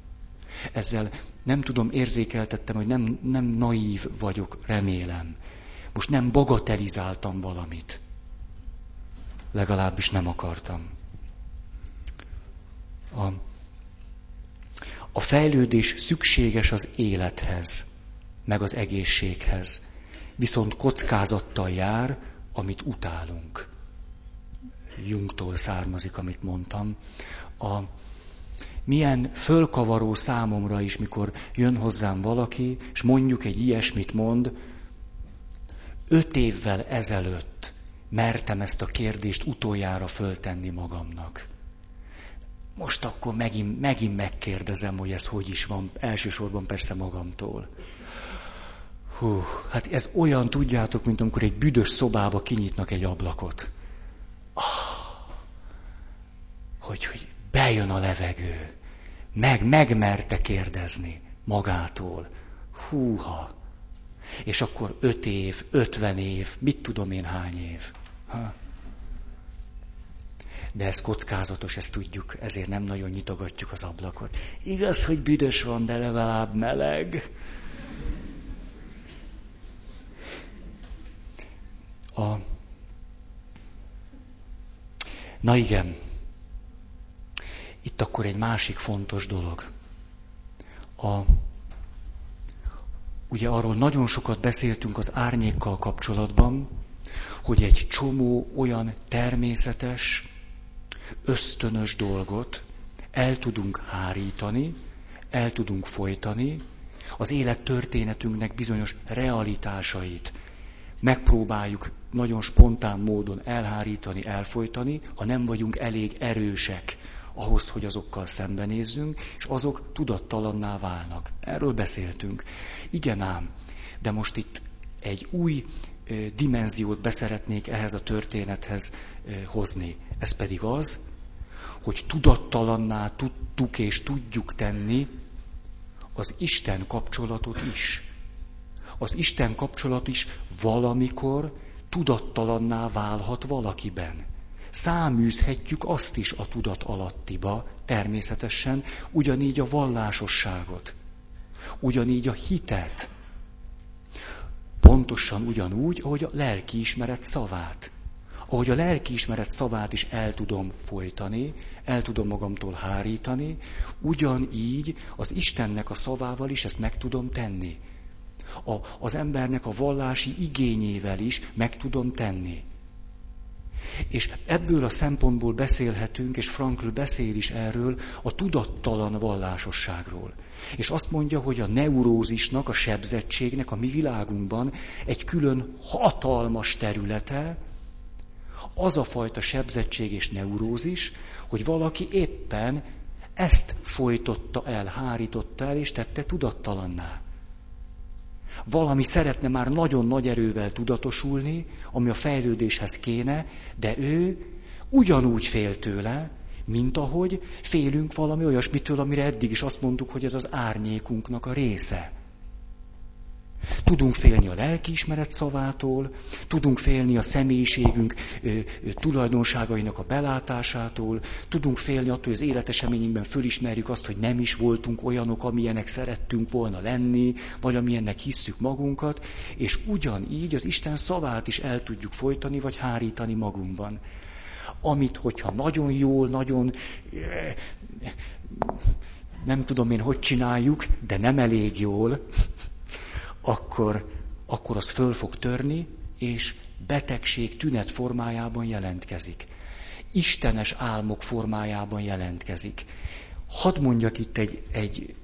Ezzel nem tudom, érzékeltettem, hogy nem, nem naív vagyok, remélem. Most nem bagatelizáltam valamit. Legalábbis nem akartam. A, a fejlődés szükséges az élethez, meg az egészséghez. Viszont kockázattal jár, amit utálunk. Jungtól származik, amit mondtam. A, milyen fölkavaró számomra is, mikor jön hozzám valaki, és mondjuk egy ilyesmit mond, öt évvel ezelőtt mertem ezt a kérdést utoljára föltenni magamnak. Most akkor megint, megint megkérdezem, hogy ez hogy is van, elsősorban persze magamtól. Hú, hát ez olyan, tudjátok, mint amikor egy büdös szobába kinyitnak egy ablakot. Ah, hogy, hogy bejön a levegő. Meg, megmerte kérdezni magától. Húha. És akkor öt év, ötven év, mit tudom én hány év. Ha? De ez kockázatos, ezt tudjuk, ezért nem nagyon nyitogatjuk az ablakot. Igaz, hogy büdös van, de legalább meleg. A... Na igen, itt akkor egy másik fontos dolog. A, ugye arról nagyon sokat beszéltünk az árnyékkal kapcsolatban, hogy egy csomó olyan természetes, ösztönös dolgot el tudunk hárítani, el tudunk folytani, az élet történetünknek bizonyos realitásait megpróbáljuk nagyon spontán módon elhárítani, elfolytani, ha nem vagyunk elég erősek ahhoz, hogy azokkal szembenézzünk, és azok tudattalanná válnak. Erről beszéltünk. Igen ám, de most itt egy új dimenziót beszeretnék ehhez a történethez hozni. Ez pedig az, hogy tudattalanná tudtuk és tudjuk tenni az Isten kapcsolatot is. Az Isten kapcsolat is valamikor tudattalanná válhat valakiben. Száműzhetjük azt is a tudat alattiba, természetesen, ugyanígy a vallásosságot, ugyanígy a hitet, pontosan ugyanúgy, ahogy a lelkiismeret szavát. Ahogy a lelkiismeret szavát is el tudom folytani, el tudom magamtól hárítani, ugyanígy az Istennek a szavával is ezt meg tudom tenni. A, az embernek a vallási igényével is meg tudom tenni. És ebből a szempontból beszélhetünk, és Frankl beszél is erről, a tudattalan vallásosságról. És azt mondja, hogy a neurózisnak, a sebzettségnek a mi világunkban egy külön hatalmas területe, az a fajta sebzettség és neurózis, hogy valaki éppen ezt folytotta el, hárította el, és tette tudattalanná. Valami szeretne már nagyon nagy erővel tudatosulni, ami a fejlődéshez kéne, de ő ugyanúgy fél tőle, mint ahogy félünk valami olyasmitől, amire eddig is azt mondtuk, hogy ez az árnyékunknak a része. Tudunk félni a lelkiismeret szavától, tudunk félni a személyiségünk ö, ö, tulajdonságainak a belátásától, tudunk félni attól, hogy az életeseményünkben fölismerjük azt, hogy nem is voltunk olyanok, amilyenek szerettünk volna lenni, vagy amilyennek hisszük magunkat, és ugyanígy az Isten szavát is el tudjuk folytani, vagy hárítani magunkban. Amit, hogyha nagyon jól, nagyon nem tudom én, hogy csináljuk, de nem elég jól, akkor, akkor az föl fog törni, és betegség tünet formájában jelentkezik. Istenes álmok formájában jelentkezik. Hadd mondjak itt egy, egy,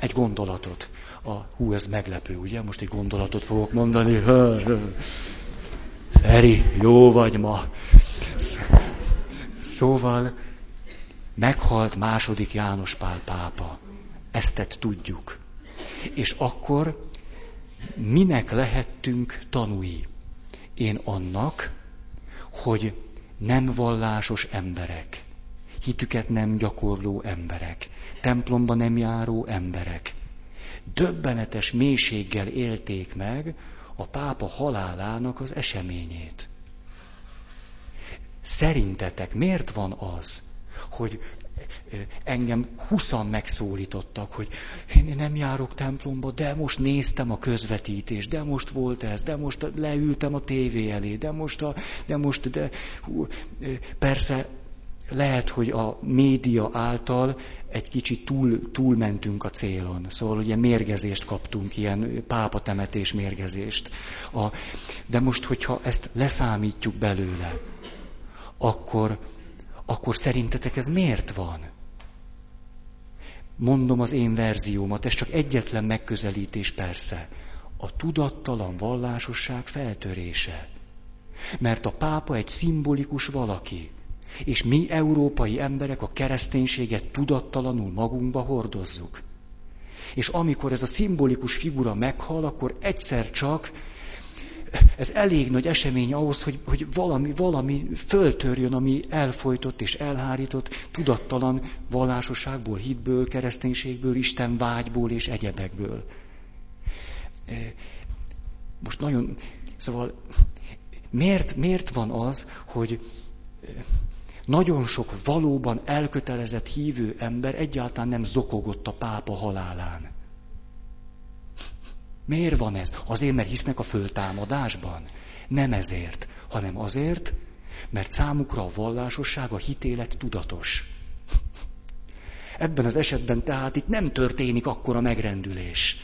egy gondolatot. A, hú, ez meglepő, ugye? Most egy gondolatot fogok mondani. Feri, jó vagy ma. Szóval meghalt második János Pál pápa. Eztet tudjuk. És akkor minek lehettünk tanúi? Én annak, hogy nem vallásos emberek, hitüket nem gyakorló emberek, templomba nem járó emberek, döbbenetes mélységgel élték meg a pápa halálának az eseményét. Szerintetek miért van az, hogy engem huszan megszólítottak, hogy én nem járok templomba, de most néztem a közvetítést, de most volt ez, de most leültem a tévé elé, de most, a, de most, de hú, persze lehet, hogy a média által egy kicsit túl, túlmentünk a célon. Szóval ugye mérgezést kaptunk, ilyen pápatemetés mérgezést. A, de most, hogyha ezt leszámítjuk belőle, akkor, akkor szerintetek ez miért van? Mondom az én verziómat, ez csak egyetlen megközelítés persze. A tudattalan vallásosság feltörése. Mert a pápa egy szimbolikus valaki. És mi, európai emberek, a kereszténységet tudattalanul magunkba hordozzuk. És amikor ez a szimbolikus figura meghal, akkor egyszer csak ez elég nagy esemény ahhoz, hogy, hogy valami, valami föltörjön, ami elfolytott és elhárított, tudattalan vallásosságból, hitből, kereszténységből, Isten vágyból és egyebekből. E, most nagyon, szóval miért, miért van az, hogy e, nagyon sok valóban elkötelezett hívő ember egyáltalán nem zokogott a pápa halálán. Miért van ez? Azért, mert hisznek a föltámadásban? Nem ezért, hanem azért, mert számukra a vallásosság, a hitélet tudatos. Ebben az esetben tehát itt nem történik akkora megrendülés.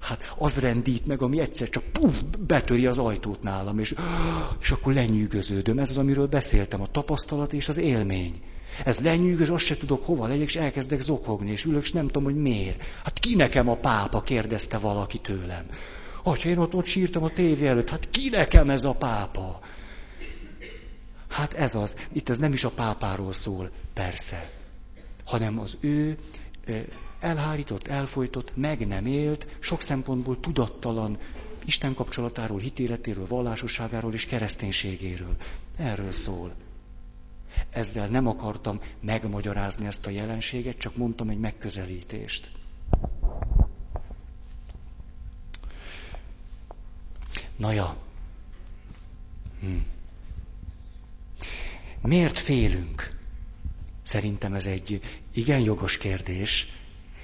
Hát az rendít meg, ami egyszer csak puf, betöri az ajtót nálam, és, és akkor lenyűgöződöm. Ez az, amiről beszéltem, a tapasztalat és az élmény. Ez lenyűgöz, azt se tudok hova legyek, és elkezdek zokogni, és ülök, és nem tudom, hogy miért. Hát ki nekem a pápa, kérdezte valaki tőlem. Hogyha én ott, ott sírtam a tévé előtt, hát ki nekem ez a pápa? Hát ez az. Itt ez nem is a pápáról szól, persze, hanem az ő elhárított, elfolytott, meg nem élt, sok szempontból tudattalan Isten kapcsolatáról, hitéletéről, vallásosságáról és kereszténységéről. Erről szól. Ezzel nem akartam megmagyarázni ezt a jelenséget, csak mondtam egy megközelítést. Na ja. Hm. Miért félünk? Szerintem ez egy igen jogos kérdés.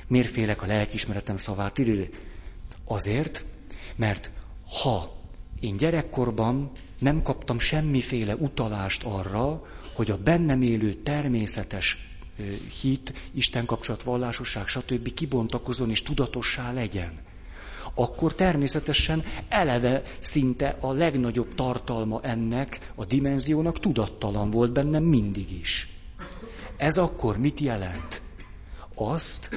Miért félek a lelkismeretem szavát? Azért, mert ha én gyerekkorban nem kaptam semmiféle utalást arra, hogy a bennem élő természetes hit, Isten kapcsolat, vallásosság, stb. kibontakozon és tudatossá legyen. Akkor természetesen eleve szinte a legnagyobb tartalma ennek a dimenziónak tudattalan volt bennem mindig is. Ez akkor mit jelent? Azt,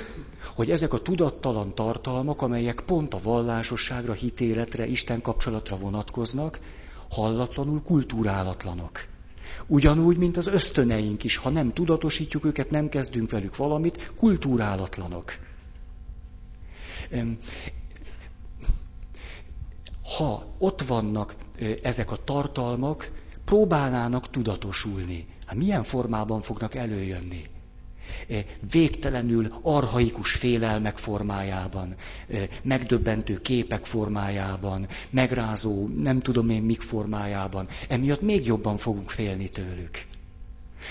hogy ezek a tudattalan tartalmak, amelyek pont a vallásosságra, hitéletre, Isten kapcsolatra vonatkoznak, hallatlanul kultúrálatlanok. Ugyanúgy, mint az ösztöneink is, ha nem tudatosítjuk őket, nem kezdünk velük valamit, kultúrálatlanok. Ha ott vannak ezek a tartalmak, próbálnának tudatosulni. Hát milyen formában fognak előjönni? Végtelenül arhaikus félelmek formájában, megdöbbentő képek formájában, megrázó, nem tudom én mik formájában. Emiatt még jobban fogunk félni tőlük.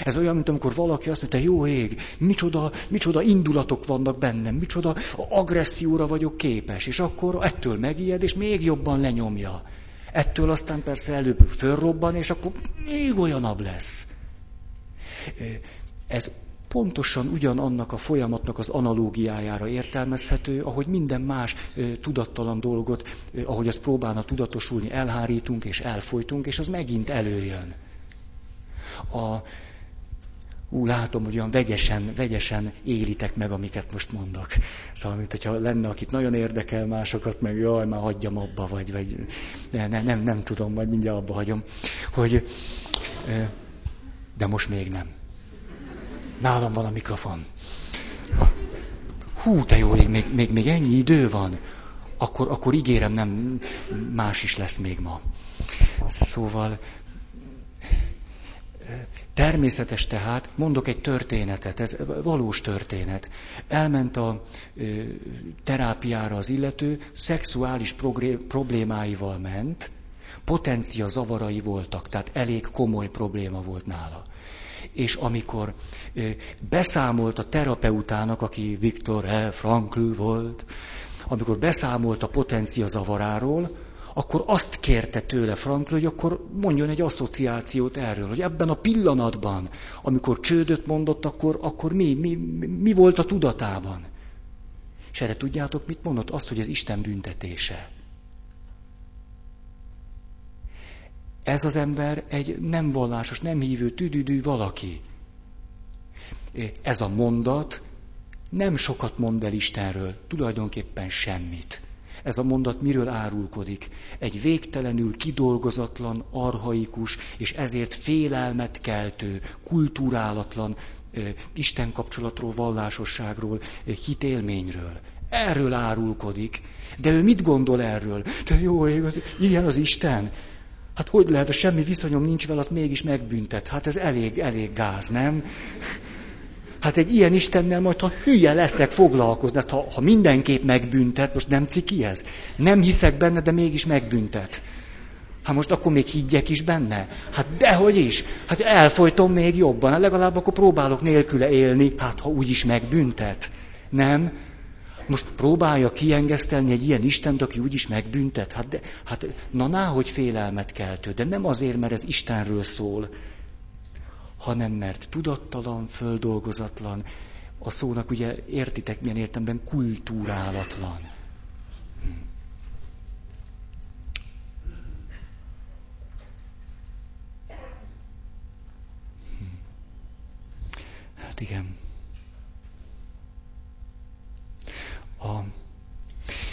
Ez olyan, mint amikor valaki azt mondja, jó ég, micsoda, micsoda indulatok vannak bennem, micsoda agresszióra vagyok képes, és akkor ettől megijed, és még jobban lenyomja. Ettől aztán persze előbb fölrobban, és akkor még olyanabb lesz. Ez pontosan ugyanannak a folyamatnak az analógiájára értelmezhető, ahogy minden más tudattalan dolgot, ahogy ezt próbálna tudatosulni, elhárítunk és elfolytunk, és az megint előjön. A, ú, látom, hogy olyan vegyesen, vegyesen élitek meg, amiket most mondok. Szóval, mint hogyha lenne, akit nagyon érdekel másokat, meg jaj, már hagyjam abba, vagy, vagy ne, ne, nem, nem tudom, majd mindjárt abba hagyom, hogy, de most még nem. Nálam van a mikrofon. Hú, te jó ég, még, még, még ennyi idő van. Akkor, akkor ígérem, nem más is lesz még ma. Szóval természetes tehát, mondok egy történetet, ez valós történet. Elment a terápiára az illető, szexuális problémáival ment, potencia zavarai voltak, tehát elég komoly probléma volt nála és amikor beszámolt a terapeutának, aki Viktor E. Frankl volt, amikor beszámolt a potencia zavaráról, akkor azt kérte tőle Frankl, hogy akkor mondjon egy asszociációt erről, hogy ebben a pillanatban, amikor csődöt mondott, akkor, akkor mi, mi, mi volt a tudatában. És erre tudjátok, mit mondott? Azt, hogy ez Isten büntetése. Ez az ember egy nem vallásos, nem hívő, tüdüdű valaki. Ez a mondat nem sokat mond el Istenről, tulajdonképpen semmit. Ez a mondat miről árulkodik? Egy végtelenül kidolgozatlan, arhaikus, és ezért félelmet keltő, kultúrálatlan Isten kapcsolatról, vallásosságról, hitélményről. Erről árulkodik. De ő mit gondol erről? Te jó ég, ilyen az Isten. Hát hogy lehet, ha semmi viszonyom nincs vele, az mégis megbüntet. Hát ez elég, elég gáz, nem? Hát egy ilyen Istennel majd, ha hülye leszek, foglalkozni. Hát ha, ha mindenképp megbüntet, most nem ciki ez? Nem hiszek benne, de mégis megbüntet. Hát most akkor még higgyek is benne? Hát dehogy is. Hát elfolytom még jobban. Hát legalább akkor próbálok nélküle élni. Hát ha úgyis megbüntet. Nem? Most próbálja kiengesztelni egy ilyen Istent, aki úgyis megbüntet? Hát, de, hát na náhogy félelmet keltő, de nem azért, mert ez Istenről szól, hanem mert tudattalan, földolgozatlan, a szónak ugye értitek milyen értemben kultúrálatlan. Hm. Hm. Hát igen. A,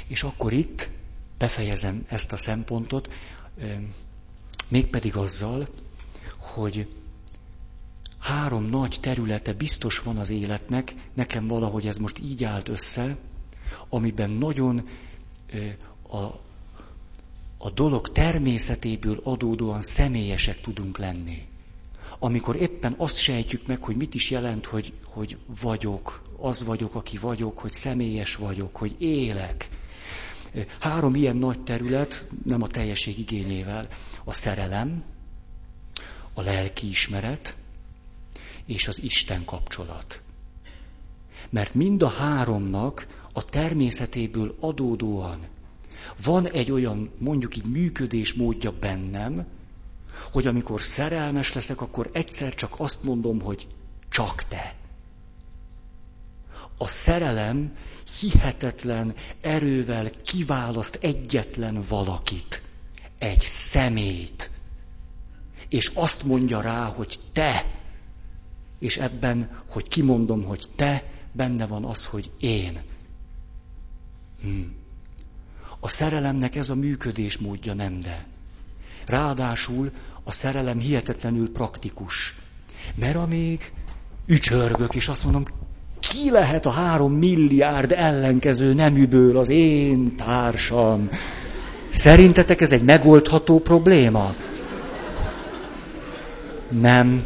és akkor itt befejezem ezt a szempontot, mégpedig azzal, hogy három nagy területe biztos van az életnek, nekem valahogy ez most így állt össze, amiben nagyon a, a dolog természetéből adódóan személyesek tudunk lenni. Amikor éppen azt sejtjük meg, hogy mit is jelent, hogy, hogy vagyok, az vagyok, aki vagyok, hogy személyes vagyok, hogy élek. Három ilyen nagy terület, nem a teljesség igényével, a szerelem, a lelkiismeret és az Isten kapcsolat. Mert mind a háromnak a természetéből adódóan van egy olyan, mondjuk így működésmódja bennem, hogy amikor szerelmes leszek, akkor egyszer csak azt mondom, hogy csak te. A szerelem hihetetlen erővel kiválaszt egyetlen valakit, egy szemét, és azt mondja rá, hogy te, és ebben, hogy kimondom, hogy te, benne van az, hogy én. Hmm. A szerelemnek ez a működésmódja nem de. Ráadásul a szerelem hihetetlenül praktikus. Mert amíg ücsörgök, és azt mondom, ki lehet a három milliárd ellenkező neműből az én társam? Szerintetek ez egy megoldható probléma? Nem.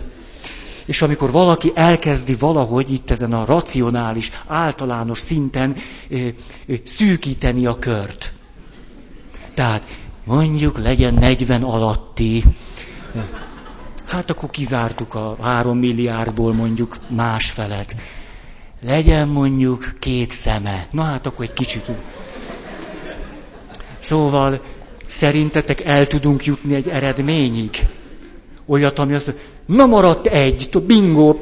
És amikor valaki elkezdi valahogy itt ezen a racionális, általános szinten ö, ö, szűkíteni a kört. Tehát mondjuk legyen 40 alatti. Hát akkor kizártuk a három milliárdból mondjuk másfelet. Legyen mondjuk két szeme. Na hát akkor egy kicsit. Szóval szerintetek el tudunk jutni egy eredményig? Olyat, ami azt na maradt egy, bingo,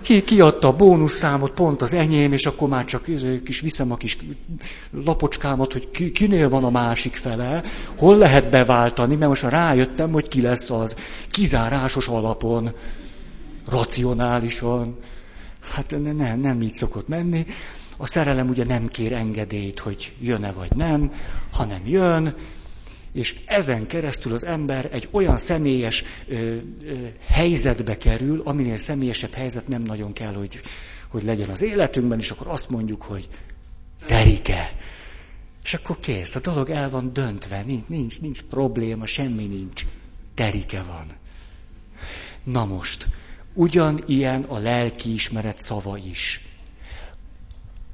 ki, kiadta a bónuszszámot, pont az enyém, és akkor már csak kis viszem a kis lapocskámat, hogy ki, kinél van a másik fele, hol lehet beváltani, mert most már rájöttem, hogy ki lesz az. Kizárásos alapon, racionálisan. Hát nem, nem így szokott menni. A szerelem ugye nem kér engedélyt, hogy jön-e vagy nem, hanem jön, és ezen keresztül az ember egy olyan személyes ö, ö, helyzetbe kerül, aminél személyesebb helyzet nem nagyon kell, hogy, hogy legyen az életünkben, és akkor azt mondjuk, hogy terike. És akkor kész, a dolog el van döntve, nincs, nincs, nincs probléma, semmi nincs. Terike van. Na most, ugyanilyen a lelkiismeret szava is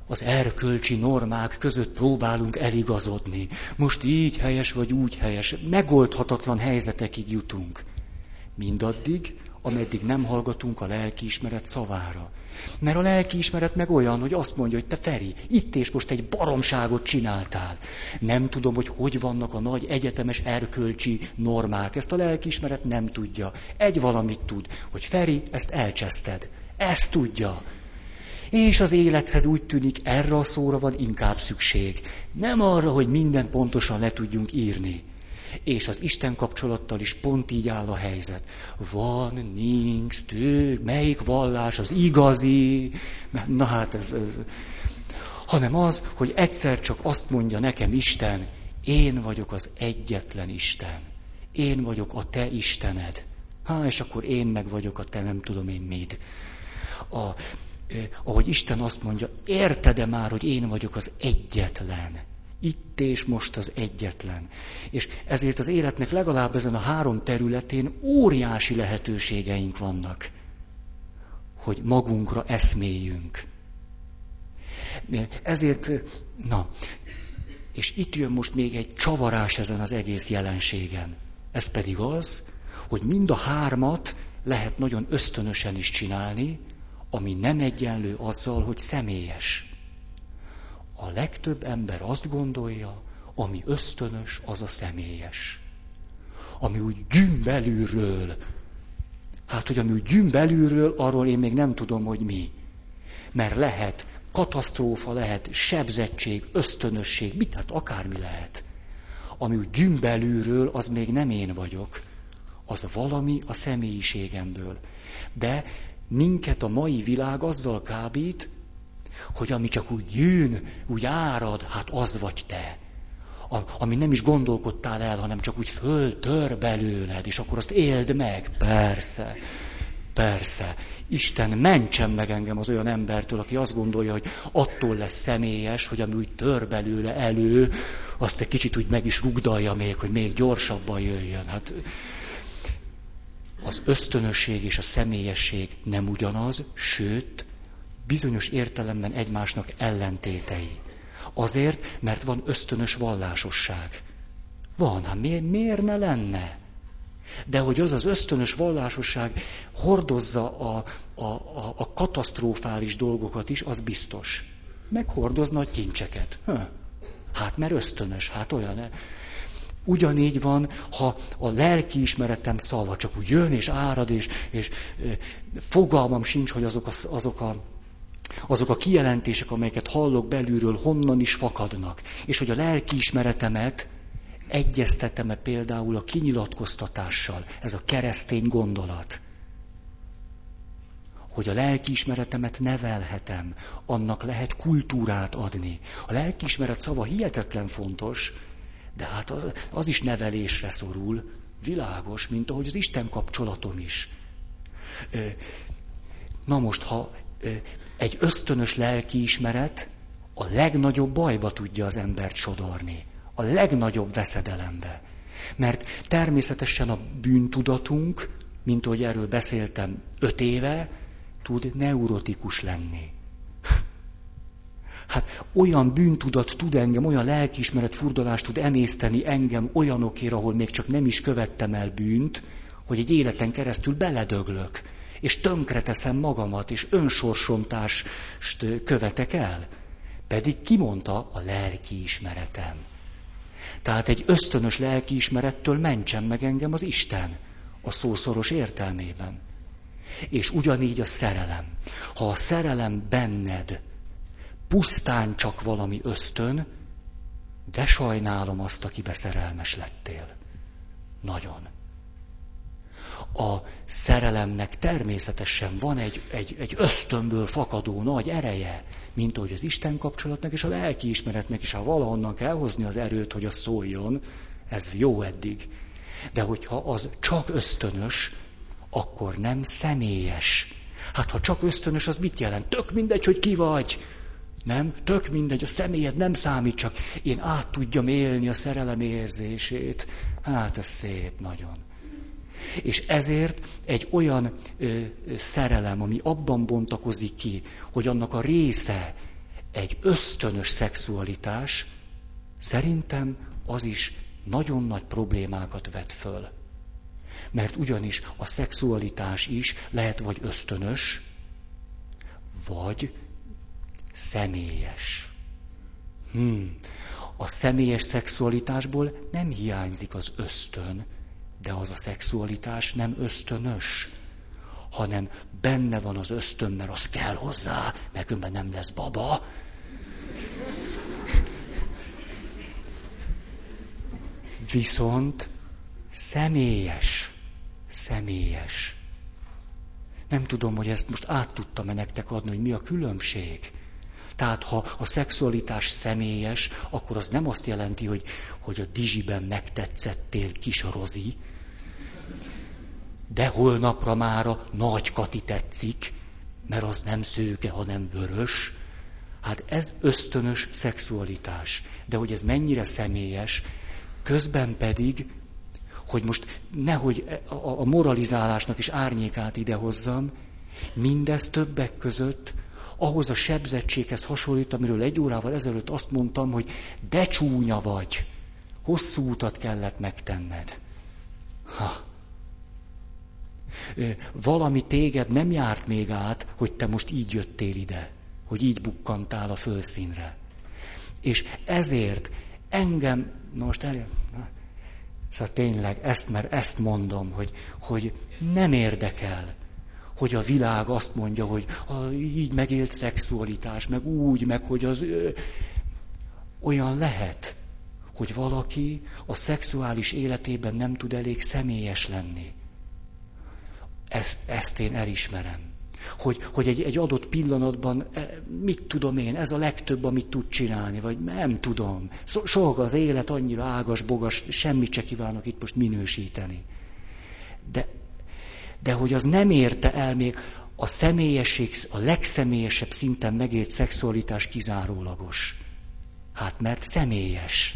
az erkölcsi normák között próbálunk eligazodni. Most így helyes vagy úgy helyes. Megoldhatatlan helyzetekig jutunk. Mindaddig, ameddig nem hallgatunk a lelkiismeret szavára. Mert a lelkiismeret meg olyan, hogy azt mondja, hogy te Feri, itt és most egy baromságot csináltál. Nem tudom, hogy hogy vannak a nagy egyetemes erkölcsi normák. Ezt a lelkiismeret nem tudja. Egy valamit tud, hogy Feri, ezt elcseszted. Ezt tudja. És az élethez úgy tűnik, erre a szóra van inkább szükség. Nem arra, hogy mindent pontosan le tudjunk írni. És az Isten kapcsolattal is pont így áll a helyzet. Van, nincs, tő, melyik vallás az igazi, na hát ez, ez, hanem az, hogy egyszer csak azt mondja nekem Isten, én vagyok az egyetlen Isten. Én vagyok a te Istened. Há, és akkor én meg vagyok a te nem tudom én mit. A, ahogy Isten azt mondja, érted-e már, hogy én vagyok az egyetlen? Itt és most az egyetlen. És ezért az életnek legalább ezen a három területén óriási lehetőségeink vannak, hogy magunkra eszméljünk. Ezért, na, és itt jön most még egy csavarás ezen az egész jelenségen. Ez pedig az, hogy mind a hármat lehet nagyon ösztönösen is csinálni, ami nem egyenlő azzal, hogy személyes. A legtöbb ember azt gondolja, ami ösztönös, az a személyes. Ami úgy gyűn. Hát, hogy ami úgy gyűn arról én még nem tudom, hogy mi. Mert lehet katasztrófa, lehet sebzettség, ösztönösség, mit, hát akármi lehet. Ami úgy gyűn az még nem én vagyok. Az valami a személyiségemből. De minket a mai világ azzal kábít, hogy ami csak úgy jön, úgy árad, hát az vagy te. A, ami nem is gondolkodtál el, hanem csak úgy föltör belőled, és akkor azt éld meg. Persze, persze. Isten mentsen meg engem az olyan embertől, aki azt gondolja, hogy attól lesz személyes, hogy ami úgy tör belőle elő, azt egy kicsit úgy meg is rugdalja még, hogy még gyorsabban jöjjön. Hát az ösztönösség és a személyesség nem ugyanaz, sőt, bizonyos értelemben egymásnak ellentétei. Azért, mert van ösztönös vallásosság. Van, hát miért, miért ne lenne? De hogy az az ösztönös vallásosság hordozza a, a, a, a katasztrofális dolgokat is, az biztos. Meg hordoz nagy kincseket. Hát mert ösztönös, hát olyan. Ugyanígy van, ha a lelki ismeretem szalva csak úgy jön és árad, és, és fogalmam sincs, hogy azok a, azok a azok a kijelentések, amelyeket hallok belülről, honnan is fakadnak. És hogy a lelkiismeretemet egyeztetem-e például a kinyilatkoztatással, ez a keresztény gondolat. Hogy a lelkiismeretemet nevelhetem, annak lehet kultúrát adni. A lelkiismeret szava hihetetlen fontos, de hát az, az is nevelésre szorul, világos, mint ahogy az Isten kapcsolatom is. Na most, ha egy ösztönös lelkiismeret a legnagyobb bajba tudja az embert sodorni, a legnagyobb veszedelembe. Mert természetesen a bűntudatunk, mint ahogy erről beszéltem öt éve, tud neurotikus lenni. Hát olyan bűntudat tud engem, olyan lelkiismeret furdalást tud emészteni engem olyanokért, ahol még csak nem is követtem el bűnt, hogy egy életen keresztül beledöglök és tönkreteszem magamat, és önsorsontást követek el. Pedig kimondta a lelki ismeretem. Tehát egy ösztönös lelki ismerettől mentsen meg engem az Isten, a szószoros értelmében. És ugyanígy a szerelem. Ha a szerelem benned pusztán csak valami ösztön, de sajnálom azt, akibe szerelmes lettél. Nagyon a szerelemnek természetesen van egy, egy, egy ösztönből fakadó nagy ereje, mint ahogy az Isten kapcsolatnak és a lelki ismeretnek is, ha valahonnan kell hozni az erőt, hogy az szóljon, ez jó eddig. De hogyha az csak ösztönös, akkor nem személyes. Hát ha csak ösztönös, az mit jelent? Tök mindegy, hogy ki vagy. Nem? Tök mindegy, a személyed nem számít, csak én át tudjam élni a szerelem érzését. Hát ez szép nagyon. És ezért egy olyan ö, szerelem, ami abban bontakozik ki, hogy annak a része egy ösztönös szexualitás, szerintem az is nagyon nagy problémákat vet föl. Mert ugyanis a szexualitás is lehet vagy ösztönös, vagy személyes. Hmm. A személyes szexualitásból nem hiányzik az ösztön, de az a szexualitás nem ösztönös, hanem benne van az ösztön, mert az kell hozzá, mert különben nem lesz baba. Viszont személyes, személyes. Nem tudom, hogy ezt most át tudtam-e nektek adni, hogy mi a különbség. Tehát ha a szexualitás személyes, akkor az nem azt jelenti, hogy, hogy a dizsiben megtetszettél kis rozi, de holnapra már a nagy Kati tetszik, mert az nem szőke, hanem vörös. Hát ez ösztönös szexualitás. De hogy ez mennyire személyes, közben pedig, hogy most nehogy a moralizálásnak is árnyékát idehozzam, mindez többek között ahhoz a sebzettséghez hasonlít, amiről egy órával ezelőtt azt mondtam, hogy de csúnya vagy, hosszú utat kellett megtenned. Ha valami téged nem járt még át, hogy te most így jöttél ide, hogy így bukkantál a fölszínre. És ezért engem, most el, szóval tényleg ezt, mert ezt mondom, hogy, hogy nem érdekel, hogy a világ azt mondja, hogy a, így megélt szexualitás, meg úgy, meg hogy az ö, olyan lehet, hogy valaki a szexuális életében nem tud elég személyes lenni. Ezt, ezt én elismerem. Hogy, hogy egy, egy adott pillanatban, e, mit tudom én, ez a legtöbb, amit tud csinálni, vagy nem tudom. Soha az élet annyira ágas, bogas, semmit se kívánok itt most minősíteni. De, de hogy az nem érte el még a személyesség, a legszemélyesebb szinten megélt szexualitás kizárólagos. Hát mert személyes.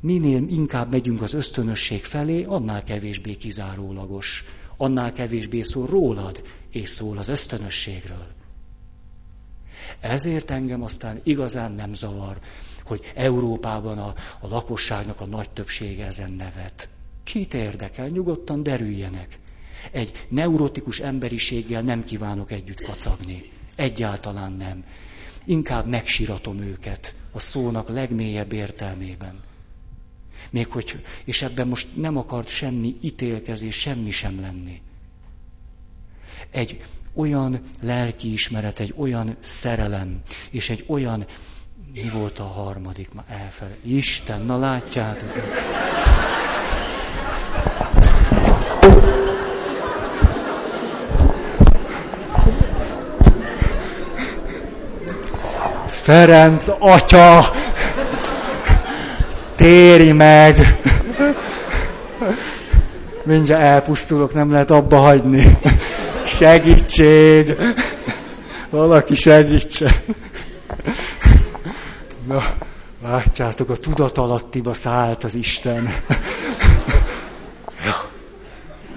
Minél inkább megyünk az ösztönösség felé, annál kevésbé kizárólagos annál kevésbé szól rólad, és szól az ösztönösségről. Ezért engem aztán igazán nem zavar, hogy Európában a, a lakosságnak a nagy többsége ezen nevet. Kit érdekel? Nyugodtan derüljenek. Egy neurotikus emberiséggel nem kívánok együtt kacagni. Egyáltalán nem. Inkább megsiratom őket a szónak legmélyebb értelmében. Még hogy, és ebben most nem akart semmi ítélkezés, semmi sem lenni. Egy olyan lelkiismeret, egy olyan szerelem, és egy olyan, mi volt a harmadik, ma elfele, Isten, na látjátok. Ferenc atya, téri meg! Mindjárt elpusztulok, nem lehet abba hagyni. Segítség! Valaki segítse! Na, látjátok, a tudatalattiba szállt az Isten.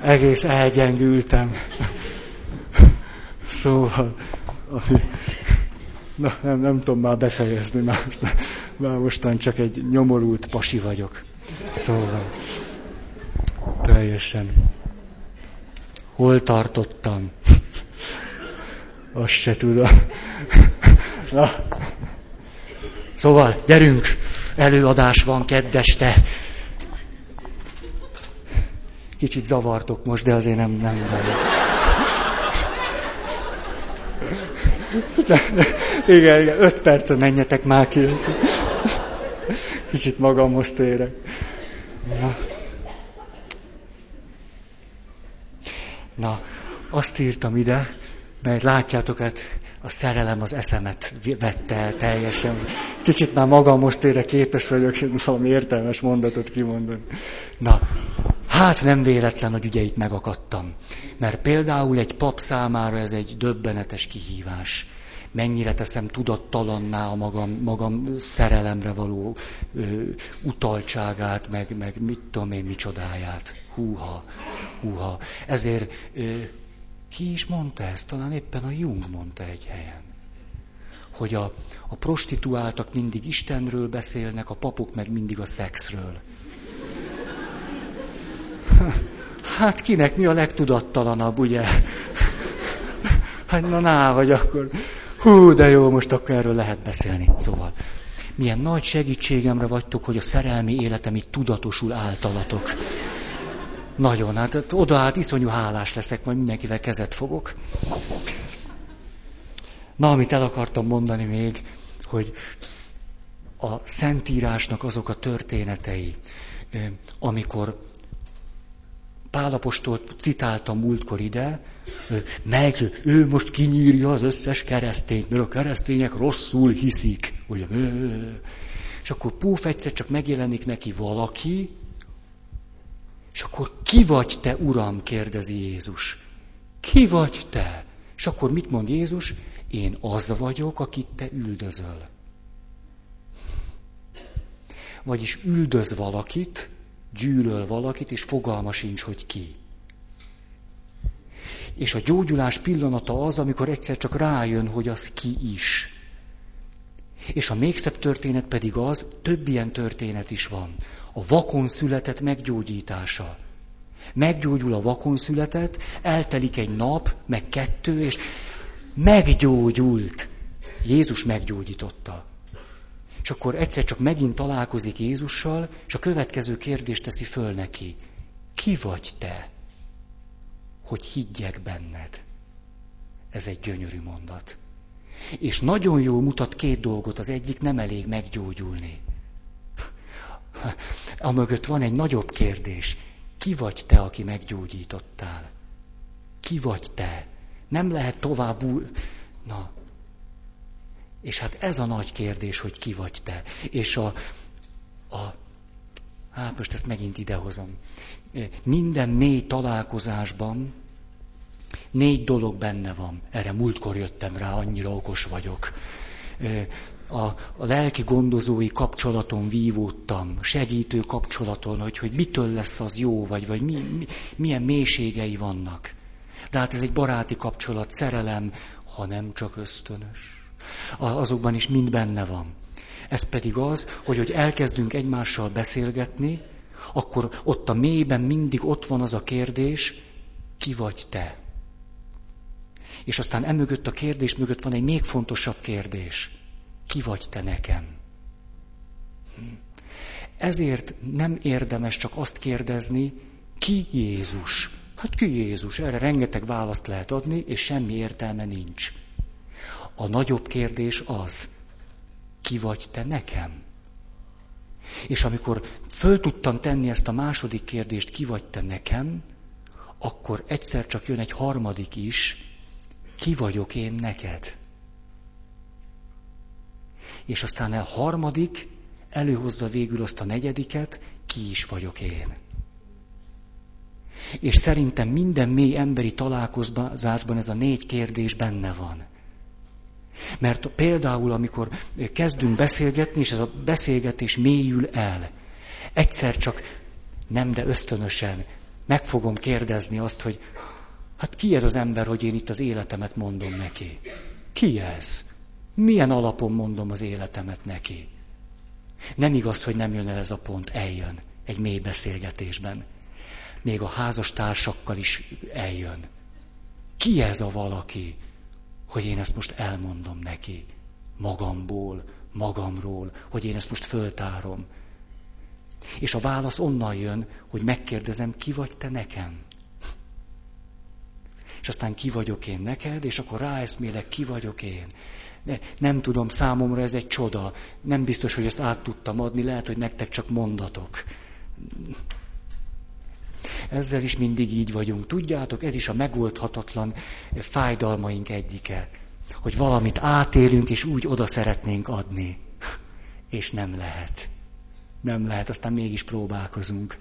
Egész elgyengültem. Szóval, ami Na, nem, nem tudom már befejezni, már, már mostan csak egy nyomorult pasi vagyok. Szóval, teljesen. Hol tartottam? Azt se tudom. Na. Szóval, gyerünk! Előadás van keddeste. Kicsit zavartok most, de azért nem, nem vagyok. igen, igen, öt percre menjetek már ki. Kicsit magamhoz térek. Na. Na, azt írtam ide, mert látjátok, hát a szerelem az eszemet vette el teljesen. Kicsit már magamhoz térek, képes vagyok valami értelmes mondatot kimondani. Na, hát nem véletlen, hogy ugye itt megakadtam. Mert például egy pap számára ez egy döbbenetes kihívás mennyire teszem tudattalanná a magam, magam szerelemre való ö, utaltságát, meg, meg mit tudom én, micsodáját. Húha, húha. Ezért ö, ki is mondta ezt? Talán éppen a Jung mondta egy helyen. Hogy a, a prostituáltak mindig Istenről beszélnek, a papok meg mindig a szexről. Hát kinek mi a legtudattalanabb, ugye? Hát na, ná, hogy akkor Hú, de jó, most akkor erről lehet beszélni. Szóval, milyen nagy segítségemre vagytok, hogy a szerelmi életem itt tudatosul általatok. Nagyon, hát, hát oda hát iszonyú hálás leszek, majd mindenkivel kezet fogok. Na, amit el akartam mondani még, hogy a Szentírásnak azok a történetei, amikor Pálapostolt citáltam múltkor ide, meg ő most kinyírja az összes keresztényt, mert a keresztények rosszul hiszik. Ugye? És akkor púf egyszer csak megjelenik neki valaki, és akkor ki vagy te, Uram, kérdezi Jézus. Ki vagy te? És akkor mit mond Jézus? Én az vagyok, akit te üldözöl. Vagyis üldöz valakit, gyűlöl valakit, és fogalma sincs, hogy ki. És a gyógyulás pillanata az, amikor egyszer csak rájön, hogy az ki is. És a még szebb történet pedig az, több ilyen történet is van. A vakon született meggyógyítása. Meggyógyul a vakon született, eltelik egy nap, meg kettő, és meggyógyult. Jézus meggyógyította. És akkor egyszer csak megint találkozik Jézussal, és a következő kérdést teszi föl neki. Ki vagy te, hogy higgyek benned? Ez egy gyönyörű mondat. És nagyon jól mutat két dolgot. Az egyik nem elég meggyógyulni. A mögött van egy nagyobb kérdés. Ki vagy te, aki meggyógyítottál? Ki vagy te? Nem lehet tovább... Na, és hát ez a nagy kérdés, hogy ki vagy te. És a, a hát most ezt megint idehozom. Minden mély találkozásban négy dolog benne van. Erre múltkor jöttem rá, annyira okos vagyok. A, a lelki gondozói kapcsolaton vívódtam, segítő kapcsolaton, hogy, hogy mitől lesz az jó, vagy, vagy mi, mi, milyen mélységei vannak. De hát ez egy baráti kapcsolat, szerelem, ha nem csak ösztönös azokban is mind benne van. Ez pedig az, hogy, hogy elkezdünk egymással beszélgetni, akkor ott a mélyben mindig ott van az a kérdés, ki vagy te? És aztán emögött a kérdés mögött van egy még fontosabb kérdés. Ki vagy te nekem? Hm. Ezért nem érdemes csak azt kérdezni, ki Jézus? Hát ki Jézus? Erre rengeteg választ lehet adni, és semmi értelme nincs. A nagyobb kérdés az, ki vagy te nekem? És amikor föl tudtam tenni ezt a második kérdést, ki vagy te nekem, akkor egyszer csak jön egy harmadik is, ki vagyok én neked? És aztán a harmadik előhozza végül azt a negyediket, ki is vagyok én. És szerintem minden mély emberi találkozásban ez a négy kérdés benne van. Mert például, amikor kezdünk beszélgetni, és ez a beszélgetés mélyül el, egyszer csak nem, de ösztönösen meg fogom kérdezni azt, hogy hát ki ez az ember, hogy én itt az életemet mondom neki? Ki ez? Milyen alapon mondom az életemet neki? Nem igaz, hogy nem jön el ez a pont, eljön egy mély beszélgetésben. Még a házas társakkal is eljön. Ki ez a valaki, hogy én ezt most elmondom neki? Magamból, magamról, hogy én ezt most föltárom. És a válasz onnan jön, hogy megkérdezem, ki vagy te nekem? És aztán ki vagyok én neked, és akkor ráeszmélek, ki vagyok én. Nem tudom, számomra ez egy csoda. Nem biztos, hogy ezt át tudtam adni, lehet, hogy nektek csak mondatok. Ezzel is mindig így vagyunk. Tudjátok, ez is a megoldhatatlan fájdalmaink egyike. Hogy valamit átélünk, és úgy oda szeretnénk adni. És nem lehet. Nem lehet, aztán mégis próbálkozunk.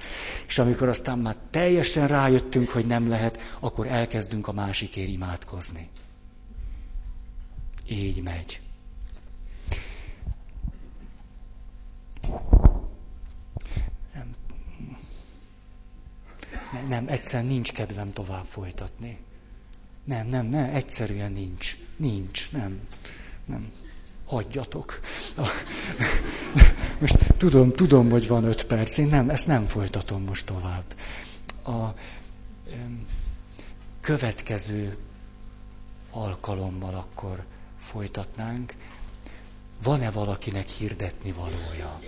És amikor aztán már teljesen rájöttünk, hogy nem lehet, akkor elkezdünk a másikért imádkozni. Így megy. Nem, egyszerűen nincs kedvem tovább folytatni. Nem, nem, nem, egyszerűen nincs. Nincs, nem, nem. Hagyjatok. Most tudom, tudom, hogy van öt perc, én nem, ezt nem folytatom most tovább. A következő alkalommal akkor folytatnánk. Van-e valakinek hirdetni valója?